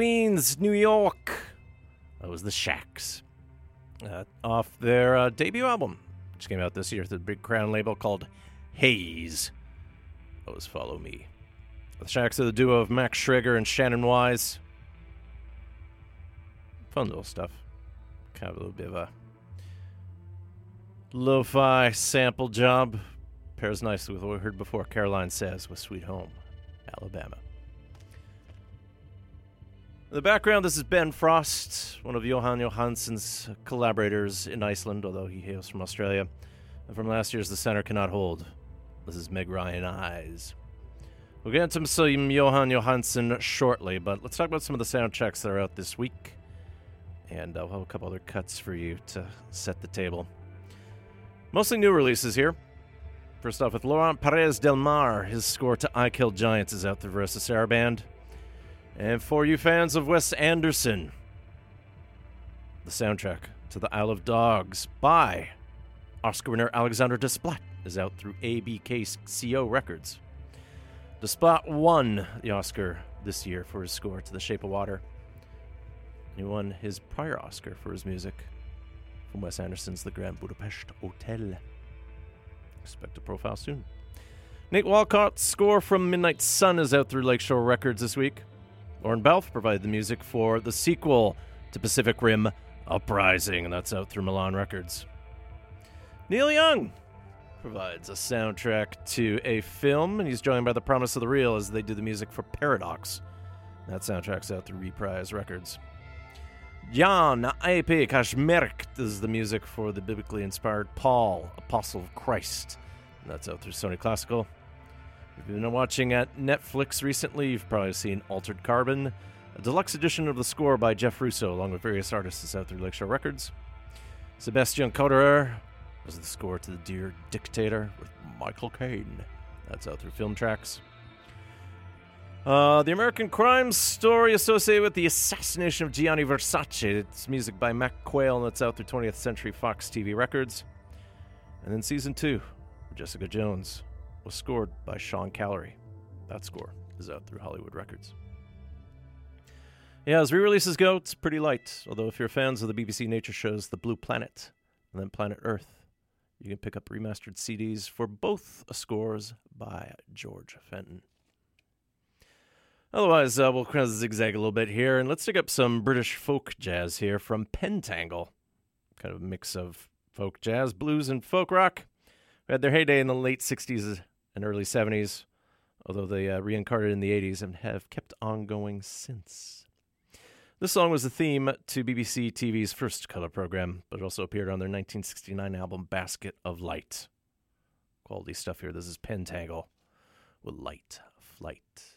Queens, New York, that was the Shacks. Uh, off their uh, debut album, which came out this year through the Big Crown label called Haze. That was Follow Me. The Shacks are the duo of Max Schrager and Shannon Wise. Fun little stuff. Kind of a little bit of a lo fi sample job. Pairs nicely with what we heard before Caroline Says with Sweet Home, Alabama. In the background, this is Ben Frost, one of Jóhann Jóhannsson's collaborators in Iceland, although he hails from Australia. And from last year's The Center Cannot Hold. This is Meg Ryan Eyes. We'll get into some Jóhann Jóhannsson shortly, but let's talk about some of the soundtracks that are out this week. And uh, I'll have a couple other cuts for you to set the table. Mostly new releases here. First off, with Laurent Perez Del Mar, his score to I Killed Giants is out through Varèse Sarabande. And for you fans of Wes Anderson, the soundtrack to The Isle of Dogs by Oscar winner Alexandre Desplat is out through ABKCO Records. Desplat won the Oscar this year for his score to The Shape of Water. He won his prior Oscar for his music from Wes Anderson's The Grand Budapest Hotel. Expect a profile soon. Nate Walcott's score from Midnight Sun is out through Lakeshore Records this week. Lorne Balfe provided the music for the sequel to Pacific Rim Uprising, and that's out through Milan Records. Neil Young provides a soundtrack to a film, and he's joined by The Promise of the Real as they do the music for Paradox. That soundtrack's out through Reprise Records. Jan A.P. Kaczmarek does the music for the biblically inspired Paul, Apostle of Christ. And that's out through Sony Classical. If you've been watching at Netflix recently, you've probably seen Altered Carbon, a deluxe edition of the score by Jeff Russo, along with various artists, is out through Lakeshore Records. Sebastian Coderer was the score to The Dear Dictator with Michael Caine. That's out through Film Tracks. Uh, the American crime story associated with the assassination of Gianni Versace. It's music by Mac Quayle, and that's out through 20th Century Fox TV Records. And then season two, Jessica Jones, was scored by Sean Callery. That score is out through Hollywood Records. Yeah, as re-releases go, it's pretty light. Although if you're fans of the BBC nature shows The Blue Planet and then Planet Earth, you can pick up remastered CDs for both scores by George Fenton. Otherwise, uh, we'll kind of zigzag a little bit here, and let's take up some British folk jazz here from Pentangle. Kind of a mix of folk jazz, blues, and folk rock. They had their heyday in the late 60s and early 70s, although they uh, reincarnated in the 80s and have kept on going since. This song was the theme to BBC TV's first color program, but it also appeared on their 1969 album Basket of Light. Quality stuff here. This is Pentangle with Light Flight.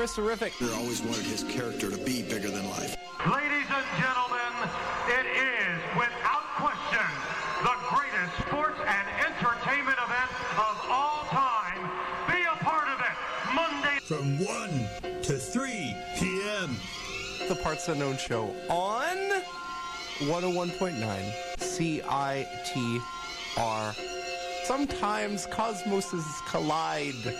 Chris Horrific. I always wanted his character to be bigger than life. Ladies and gentlemen, it is without question the greatest sports and entertainment event of all time. Be a part of it Monday. From 1 to 3 p.m. The Parts Unknown Show on 101.9 CITR. Sometimes cosmoses collide.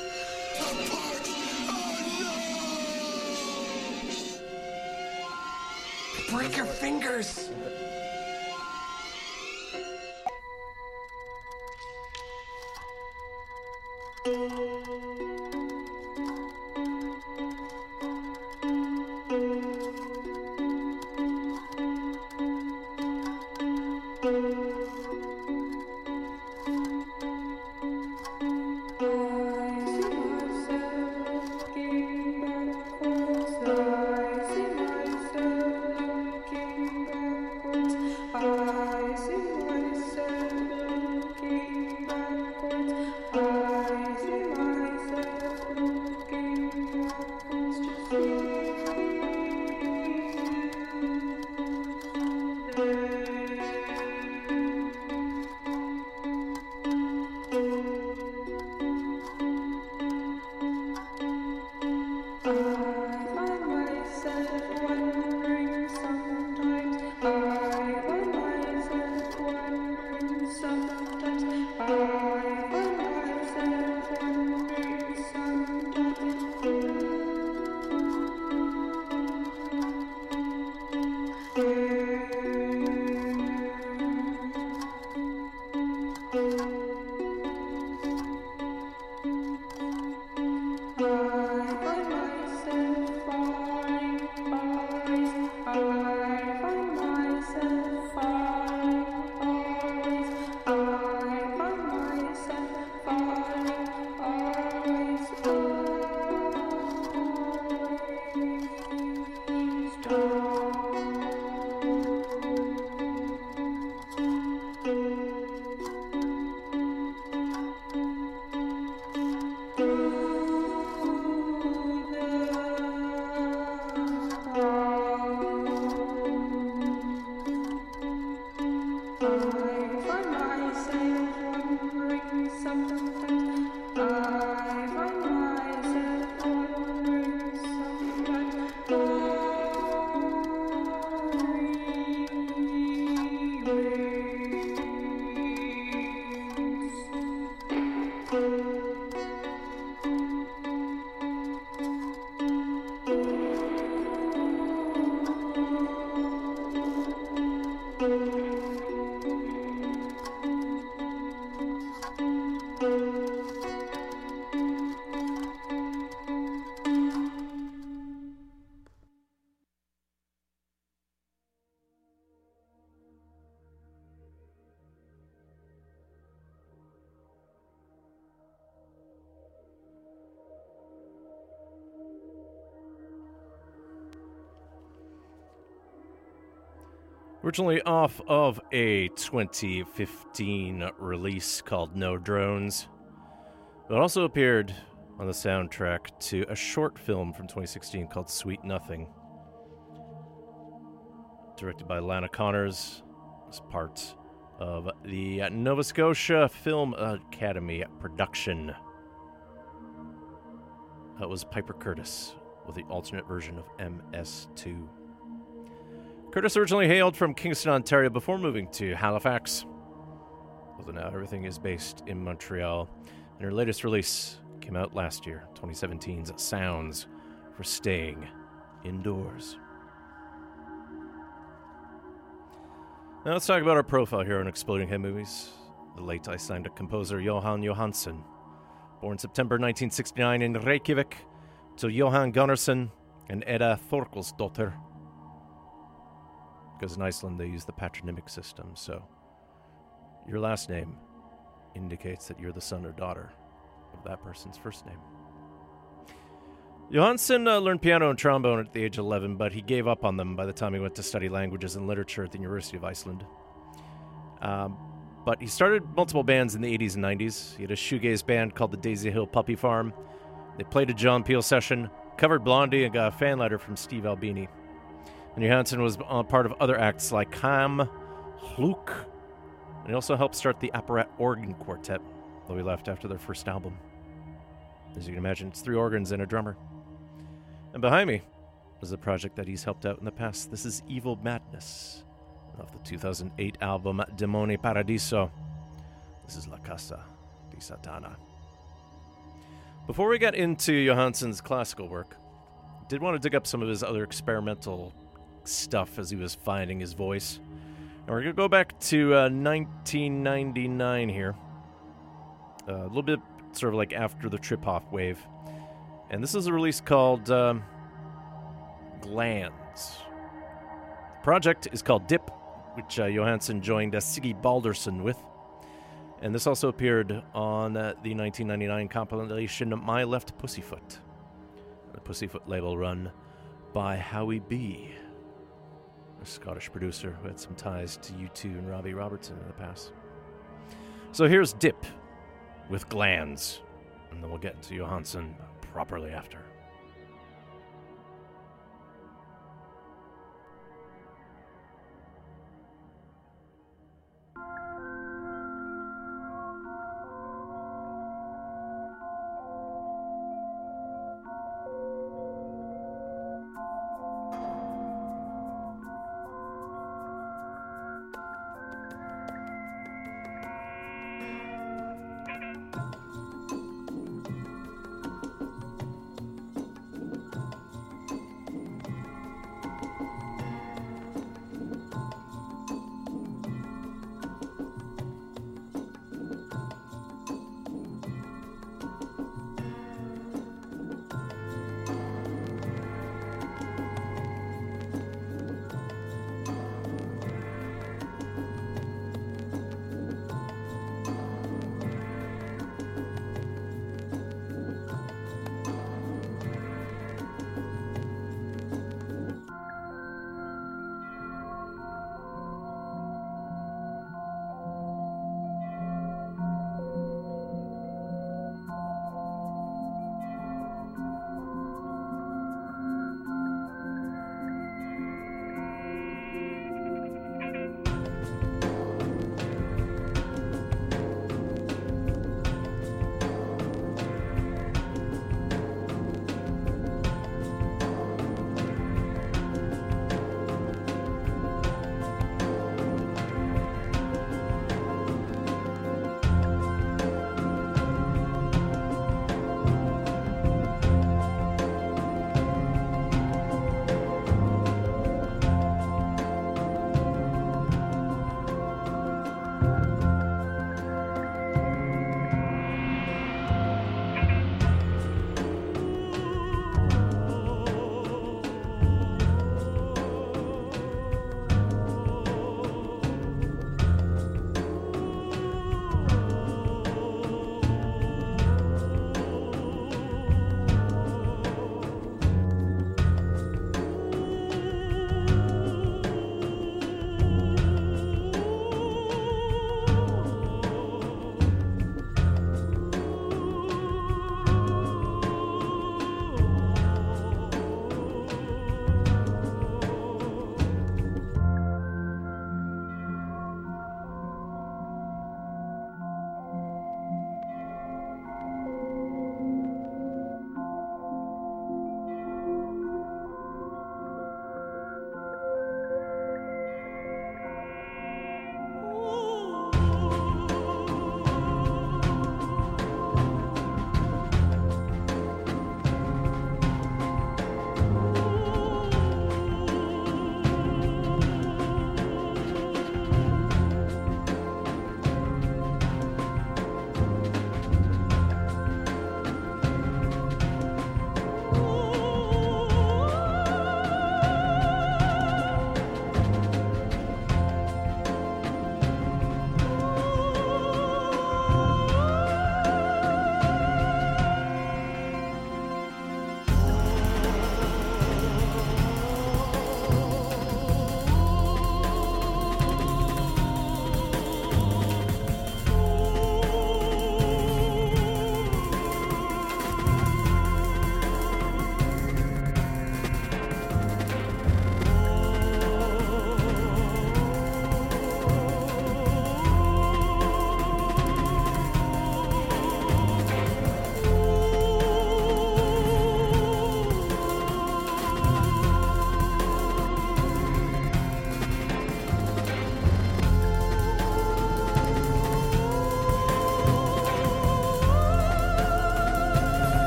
Originally off of a 2015 release called No Drones, it also appeared on the soundtrack to a short film from 2016 called Sweet Nothing. Directed by Lana Connors, as part of the Nova Scotia Film Academy production. That was Piper Curtis with the alternate version of MS2. Curtis originally hailed from Kingston, Ontario before moving to Halifax. Although now everything is based in Montreal. And her latest release came out last year, 2017's Sounds for Staying Indoors. Now let's talk about our profile here on Exploding Head Movies. The late Icelandic composer Jóhann Jóhannsson, born September 1969 in Reykjavik to Jóhann Gunnarsson and Edda Thorkelsdottir because in Iceland they use the patronymic system, so your last name indicates that you're the son or daughter of that person's first name. Jóhannsson uh, learned piano and trombone at the age of 11, but he gave up on them by the time he went to study languages and literature at the University of Iceland. Um, but he started multiple bands in the 80s and 90s. He had a shoegaze band called the Daisy Hill Puppy Farm. They played a John Peel session, covered Blondie, and got a fan letter from Steve Albini. And Jóhannsson was a part of other acts like Ham, Lhooq, and he also helped start the Apparat Organ Quartet, though he left after their first album. As you can imagine, it's three organs and a drummer. And behind me is a project that he's helped out in the past. This is Evil Madness of the 2008 album Demoni Paradiso. This is La Casa di Satana. Before we get into Jóhannsson's classical work, I did want to dig up some of his other experimental stuff as he was finding his voice. And we're going to go back to uh, 1999 here. Uh, a little bit sort of like after the trip hop wave. And this is a release called um, Glands. The project is called Dip, which uh, Jóhannsson joined uh, Siggi Baldursson with. And this also appeared on uh, the 1999 compilation My Left Pussyfoot, the Pussyfoot label run by Howie B, a Scottish producer who had some ties to U2 and Robbie Robertson in the past. So here's Dip with Glands, and then we'll get into Jóhannsson properly after.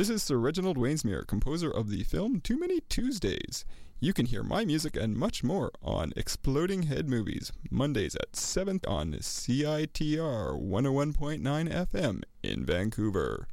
This is Sir Reginald Wainsmere, composer of the film Too Many Tuesdays. You can hear my music and much more on Exploding Head Movies, Mondays at 7 on CITR 101.9 FM in Vancouver.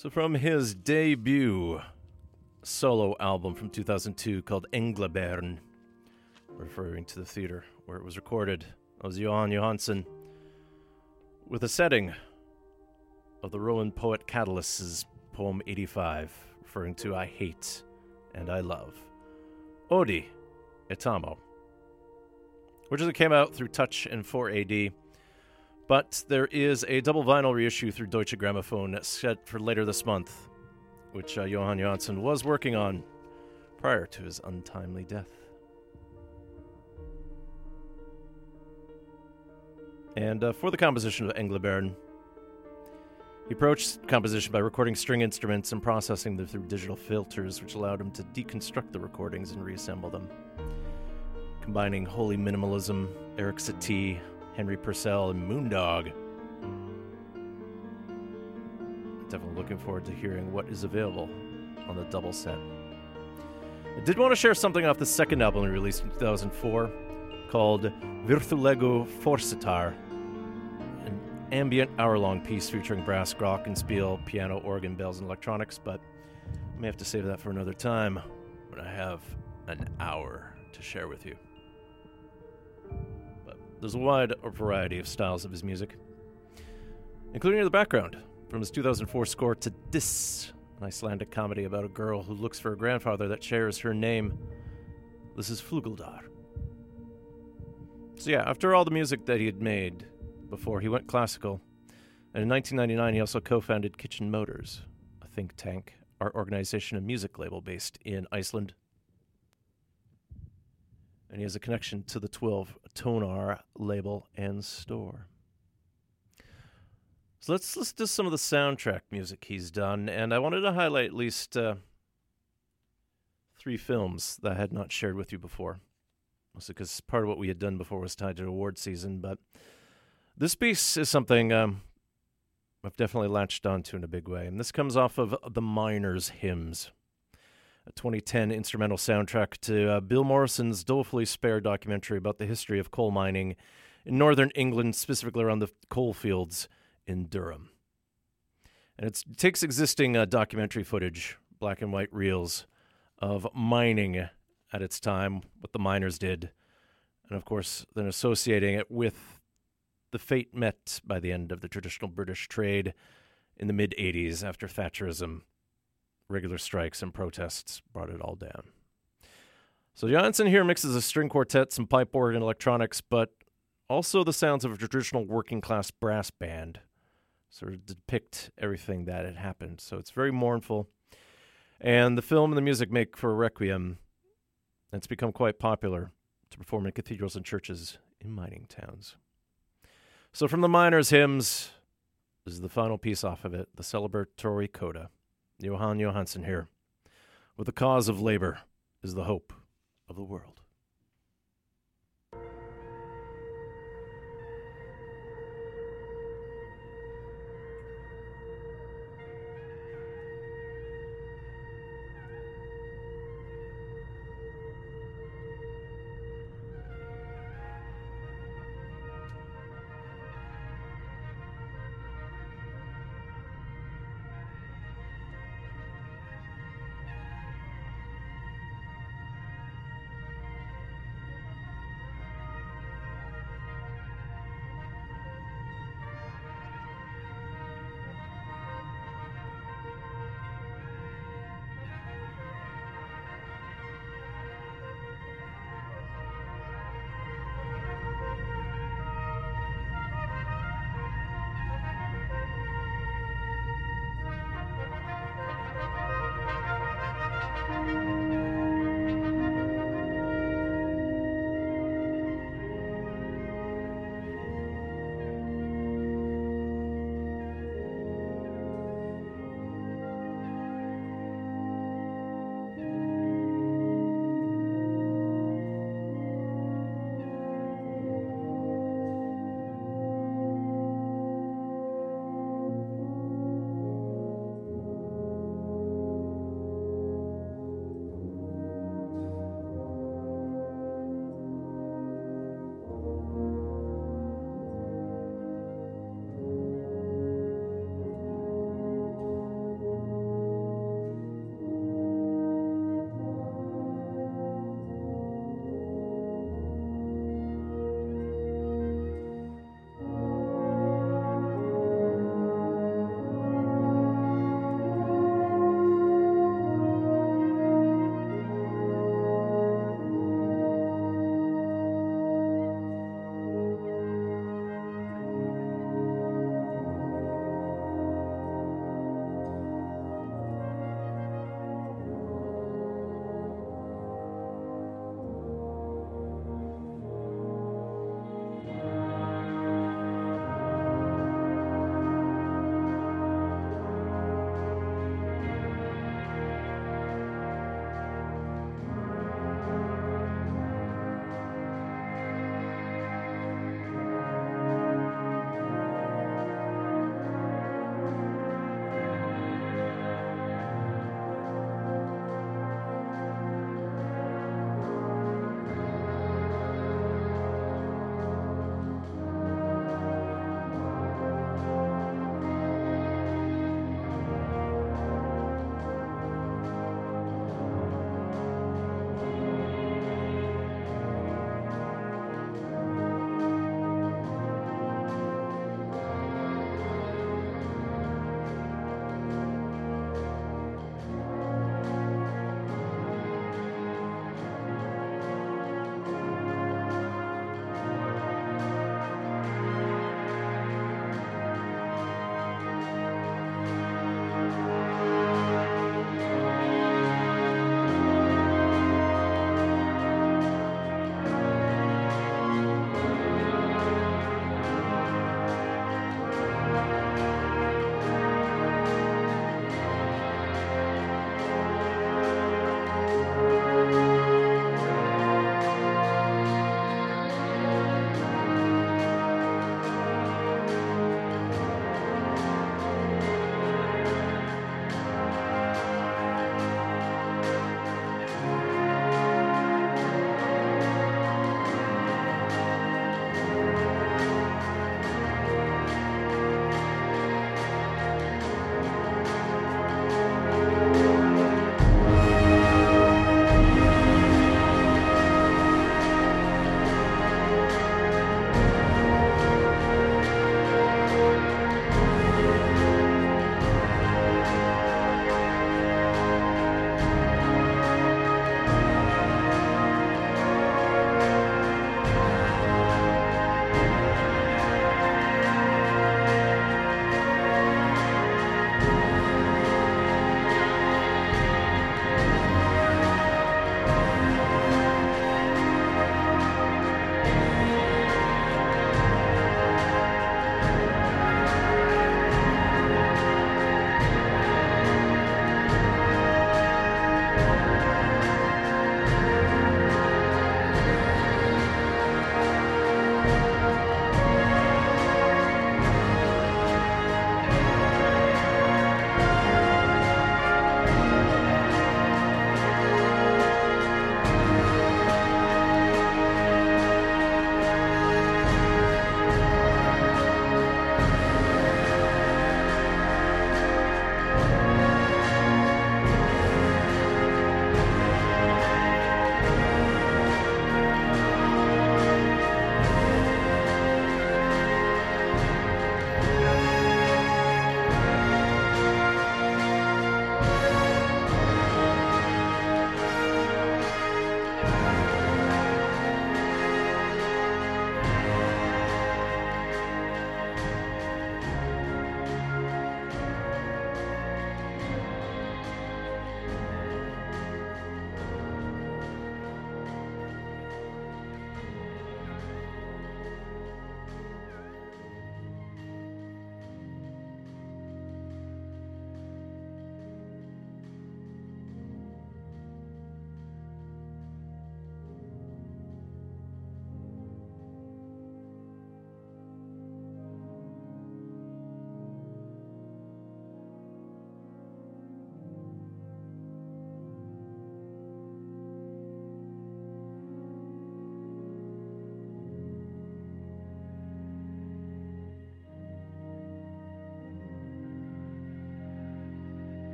So, from his debut solo album from 2002 called Englabörn, referring to the theater where it was recorded, that was Jóhann Jóhannsson with a setting of the Roman poet Catullus' poem 85, referring to I hate and I love. Odi et Amo, which came out through Touch and 4AD. But there is a double vinyl reissue through Deutsche Grammophon set for later this month, which uh, Jóhann Jóhannsson was working on prior to his untimely death. And uh, for the composition of Englabörn, He approached composition by recording string instruments and processing them through digital filters, which allowed him to deconstruct the recordings and reassemble them. Combining holy minimalism, Erik Satie, Henry Purcell, and Moondog. Definitely looking forward to hearing what is available on the double set. I did want to share something off the second album we released in 2004 called Virðulegu Forsetar, an ambient hour long piece featuring brass, glockenspiel, piano, organ, bells, and electronics, but I may have to save that for another time when I have an hour to share with you. There's a wide variety of styles of his music, including in the background from his 2004 score to Dis, an Icelandic comedy about a girl who looks for a grandfather that shares her name. This is Flugeldar. So, yeah, after all the music that he had made before he went classical, and in 1999 he also co founded Kitchen Motors, a think tank, art organization, and music label based in Iceland. And he has a connection to the 12 Tónar label and store. So let's listen to some of the soundtrack music he's done, and I wanted to highlight at least uh, three films that I had not shared with you before. Mostly because part of what we had done before was tied to award season, but this piece is something um, I've definitely latched onto in a big way, and this comes off of the Miners' Hymns, a 2010 instrumental soundtrack to uh, Bill Morrison's dolefully spare documentary about the history of coal mining in northern England, specifically around the coal fields in Durham. And it takes existing uh, documentary footage, black and white reels, of mining at its time, what the miners did, and of course, then associating it with the fate met by the end of the traditional British trade in the mid 80s after Thatcherism, regular strikes, and protests brought it all down. So Jóhannsson here mixes a string quartet, some pipe organ electronics, but also the sounds of a traditional working class brass band sort of depict everything that had happened. So it's very mournful. And the film and the music make for a requiem. It's become quite popular to perform in cathedrals and churches in mining towns. So from the miners' hymns, this is the final piece off of it, the celebratory coda. Jóhann Jóhannsson here. With the cause of labor is the hope of the world.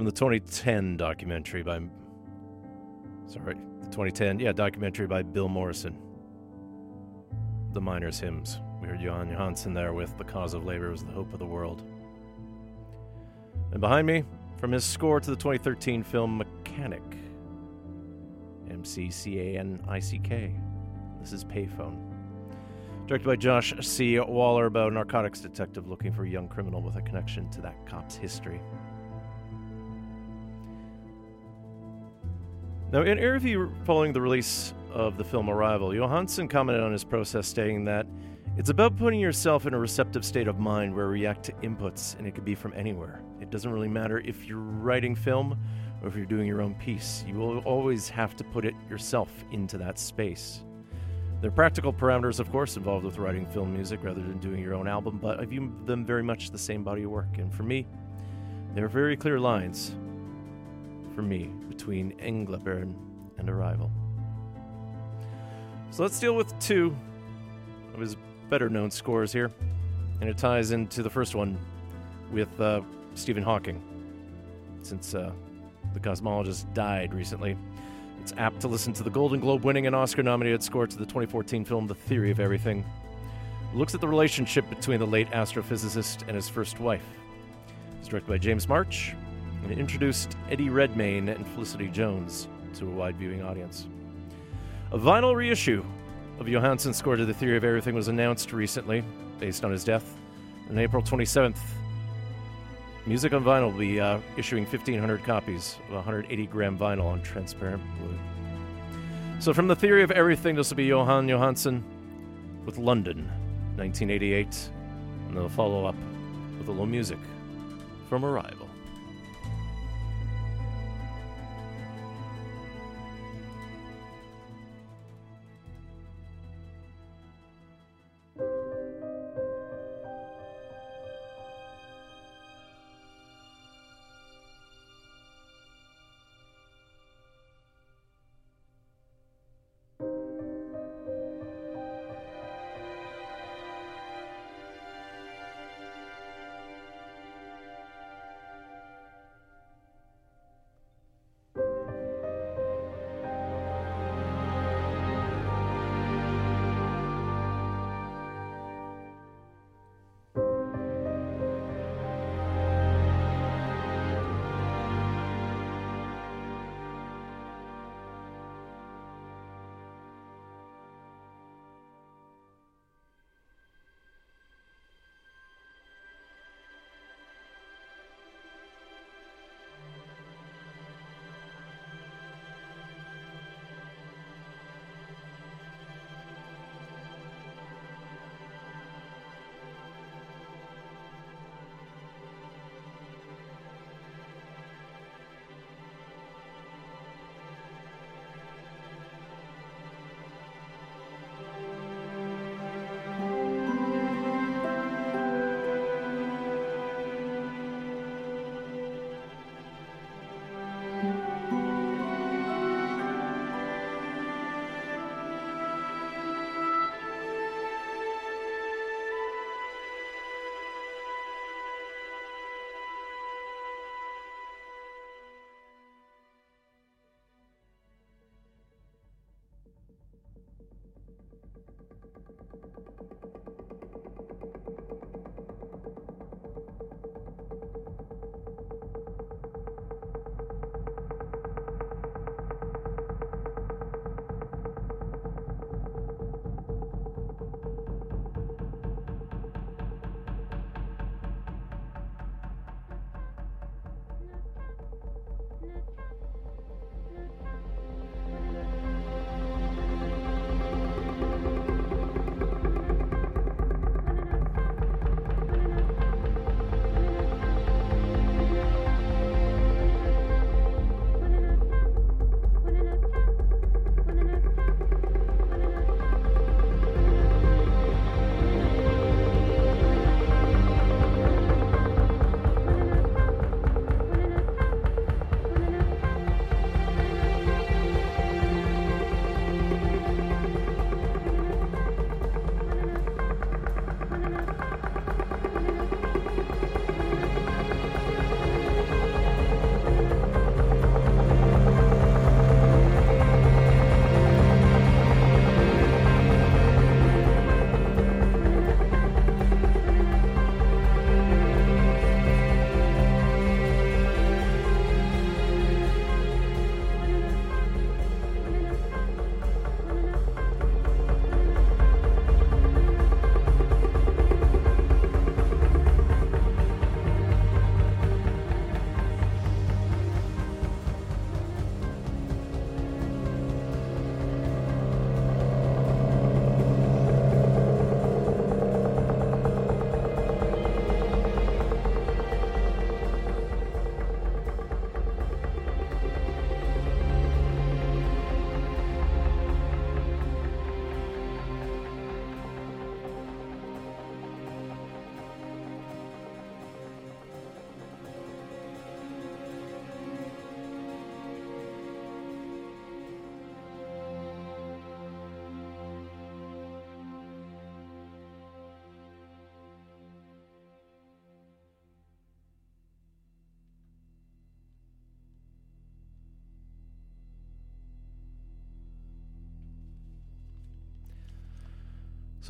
From the 2010 documentary by. Sorry, the 2010, yeah, documentary by Bill Morrison. The Miners' Hymns. We heard Jóhann Jóhannsson there with The Cause of Labor was the Hope of the World. And behind me, from his score to the 2013 film McCanick. M C C A N I C K. This is Payphone. Directed by Josh C. Waller about a narcotics detective looking for a young criminal with a connection to that cop's history. Now, in an interview following the release of the film Arrival, Jóhannsson commented on his process, stating that it's about putting yourself in a receptive state of mind where you react to inputs, and it could be from anywhere. It doesn't really matter if you're writing film or if you're doing your own piece. You will always have to put it yourself into that space. There are practical parameters, of course, involved with writing film music rather than doing your own album, but I view them very much the same body of work. And for me, there are very clear lines, for me, between Englabörn and Arrival. So let's deal with two of his better known scores here. And it ties into the first one with uh, Stephen Hawking. Since uh, the cosmologist died recently, it's apt to listen to the Golden Globe winning and Oscar nominated score to the 2014 film The Theory of Everything. It looks at the relationship between the late astrophysicist and his first wife. It's directed by James Marsh and introduced Eddie Redmayne and Felicity Jones to a wide viewing audience. A vinyl reissue of Jóhannsson's score to The Theory of Everything was announced recently, based on his death. On April 27th, Music on Vinyl will be uh, issuing 1,500 copies of 180 gram vinyl on transparent blue. So, from The Theory of Everything, this will be Jóhann Jóhannsson with London, 1988. And they'll follow up with a little music from Arrival. Thank you.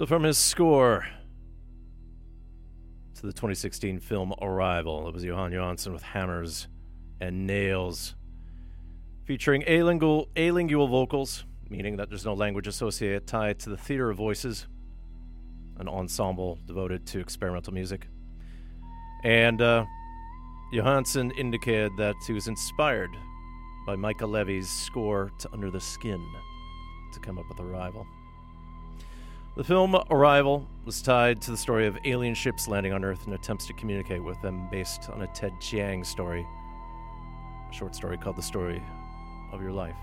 So, from his score to the 2016 film Arrival, it was Jóhann Jóhannsson with Hammers and Nails, featuring alingual, alingual vocals, meaning that there's no language associated tied to the theater of voices, an ensemble devoted to experimental music. And uh, Jóhannsson indicated that he was inspired by Mica Levi's score to Under the Skin to come up with Arrival. The film Arrival was tied to the story of alien ships landing on Earth and attempts to communicate with them based on a Ted Chiang story, a short story called The Story of Your Life.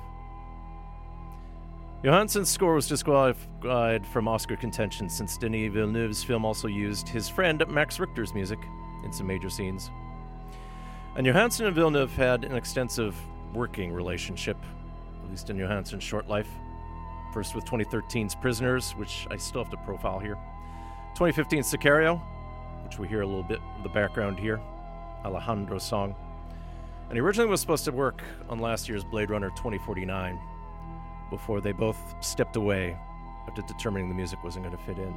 Jóhannsson's score was disqualified from Oscar contention since Denis Villeneuve's film also used his friend Max Richter's music in some major scenes. And Jóhannsson and Villeneuve had an extensive working relationship, at least in Jóhannsson's short life. First with 2013's Prisoners, which I still have to profile here. 2015 Sicario, which we hear a little bit of the background here, Alejandro's song. And he originally was supposed to work on last year's Blade Runner 2049 before they both stepped away after determining the music wasn't going to fit in.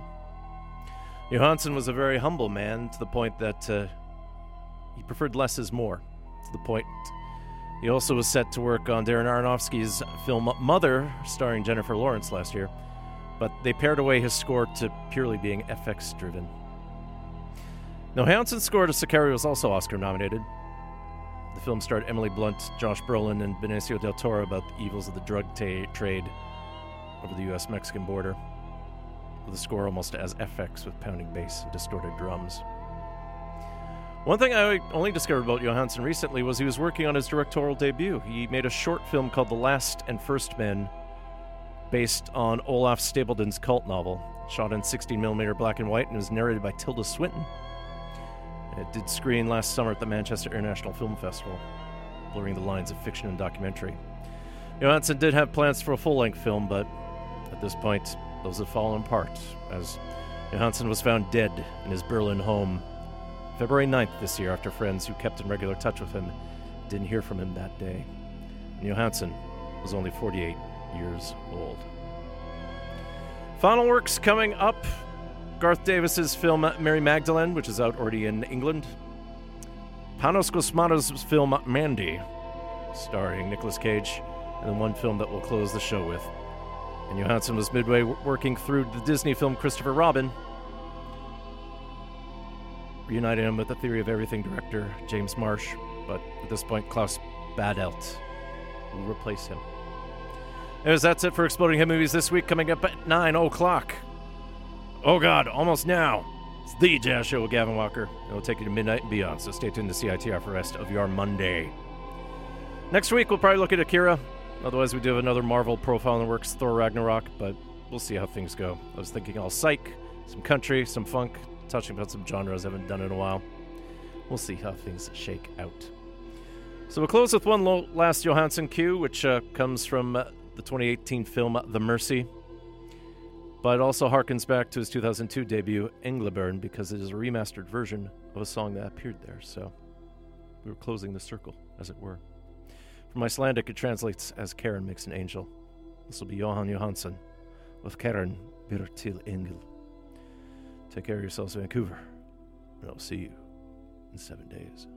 Jóhannsson was a very humble man to the point that uh, he preferred less is more. To the point, he also was set to work on Darren Aronofsky's film Mother, starring Jennifer Lawrence last year, but they pared away his score to purely being FX driven. Now, Jóhannsson's score to Sicario was also Oscar nominated. The film starred Emily Blunt, Josh Brolin, and Benicio del Toro about the evils of the drug trade over the U.S. Mexican border, with a score almost as FX with pounding bass and distorted drums. One thing I only discovered about Jóhannsson recently was he was working on his directorial debut. He made a short film called The Last and First Men, based on Olaf Stapledon's cult novel, shot in 16mm black and white and was narrated by Tilda Swinton. It did screen last summer at the Manchester International Film Festival, blurring the lines of fiction and documentary. Jóhannsson did have plans for a full length film, but at this point, those have fallen apart, as Jóhannsson was found dead in his Berlin home February 9th this year after friends who kept in regular touch with him didn't hear from him that day. And Jóhannsson was only 48 years old. Final works coming up Garth Davis's film Mary Magdalene, which is out already in England. Panos Cosmatos' film Mandy, starring Nicolas Cage, and then one film that we'll close the show with. And Jóhannsson was midway working through the Disney film Christopher Robin, reuniting him with the Theory of Everything director James Marsh, but at this point, Klaus Badelt will replace him. Anyways, that's it for Exploding Head Movies this week, coming up at 9 o'clock. Oh god, almost now. It's the Jazz Show with Gavin Walker. And it'll take you to midnight and beyond, so stay tuned to CITR for the rest of your Monday. Next week, we'll probably look at Akira. Otherwise, we do have another Marvel profile in the works, Thor Ragnarok, but we'll see how things go. I was thinking all psych, some country, some funk, touching on some genres I haven't done in a while. We'll see how things shake out. So we'll close with one last Jóhannsson cue, which uh, comes from uh, the 2018 film The Mercy. But also harkens back to his 2002 debut, Englabörn, because it is a remastered version of a song that appeared there. So we were closing the circle, as it were. From Icelandic, it translates as Karen makes an angel. This will be Jóhann Jóhannsson with Karen býr til engil. Take care of yourselves, Vancouver, and I'll see you in seven days.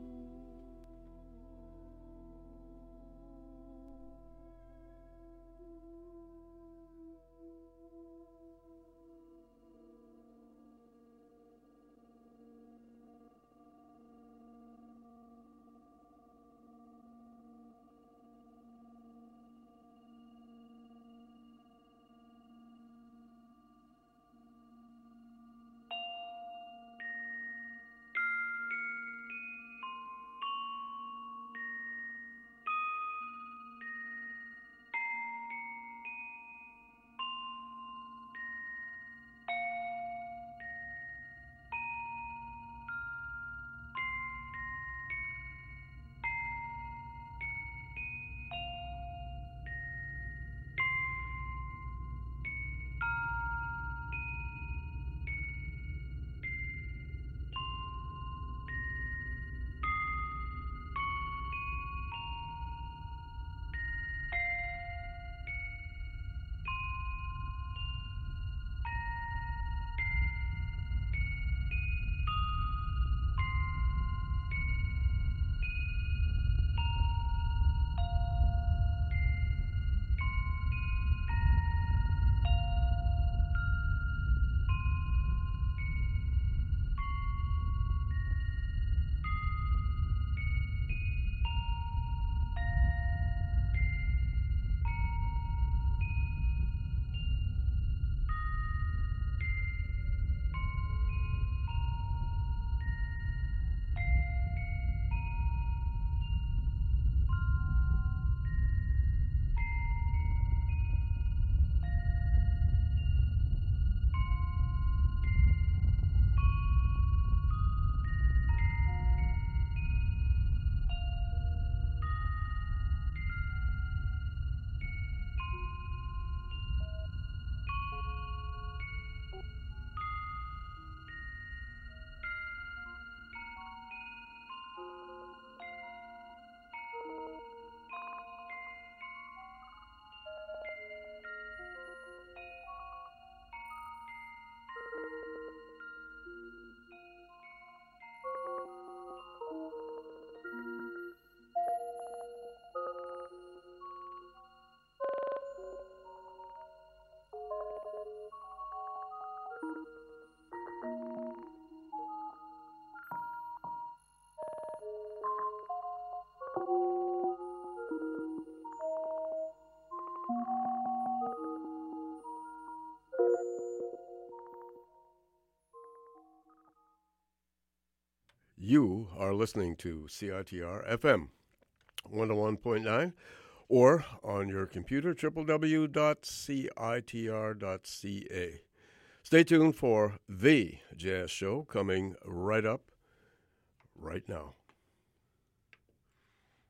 You are listening to CITR FM 101.9 or on your computer, www.citr.ca. Stay tuned for The Jazz Show coming right up right now.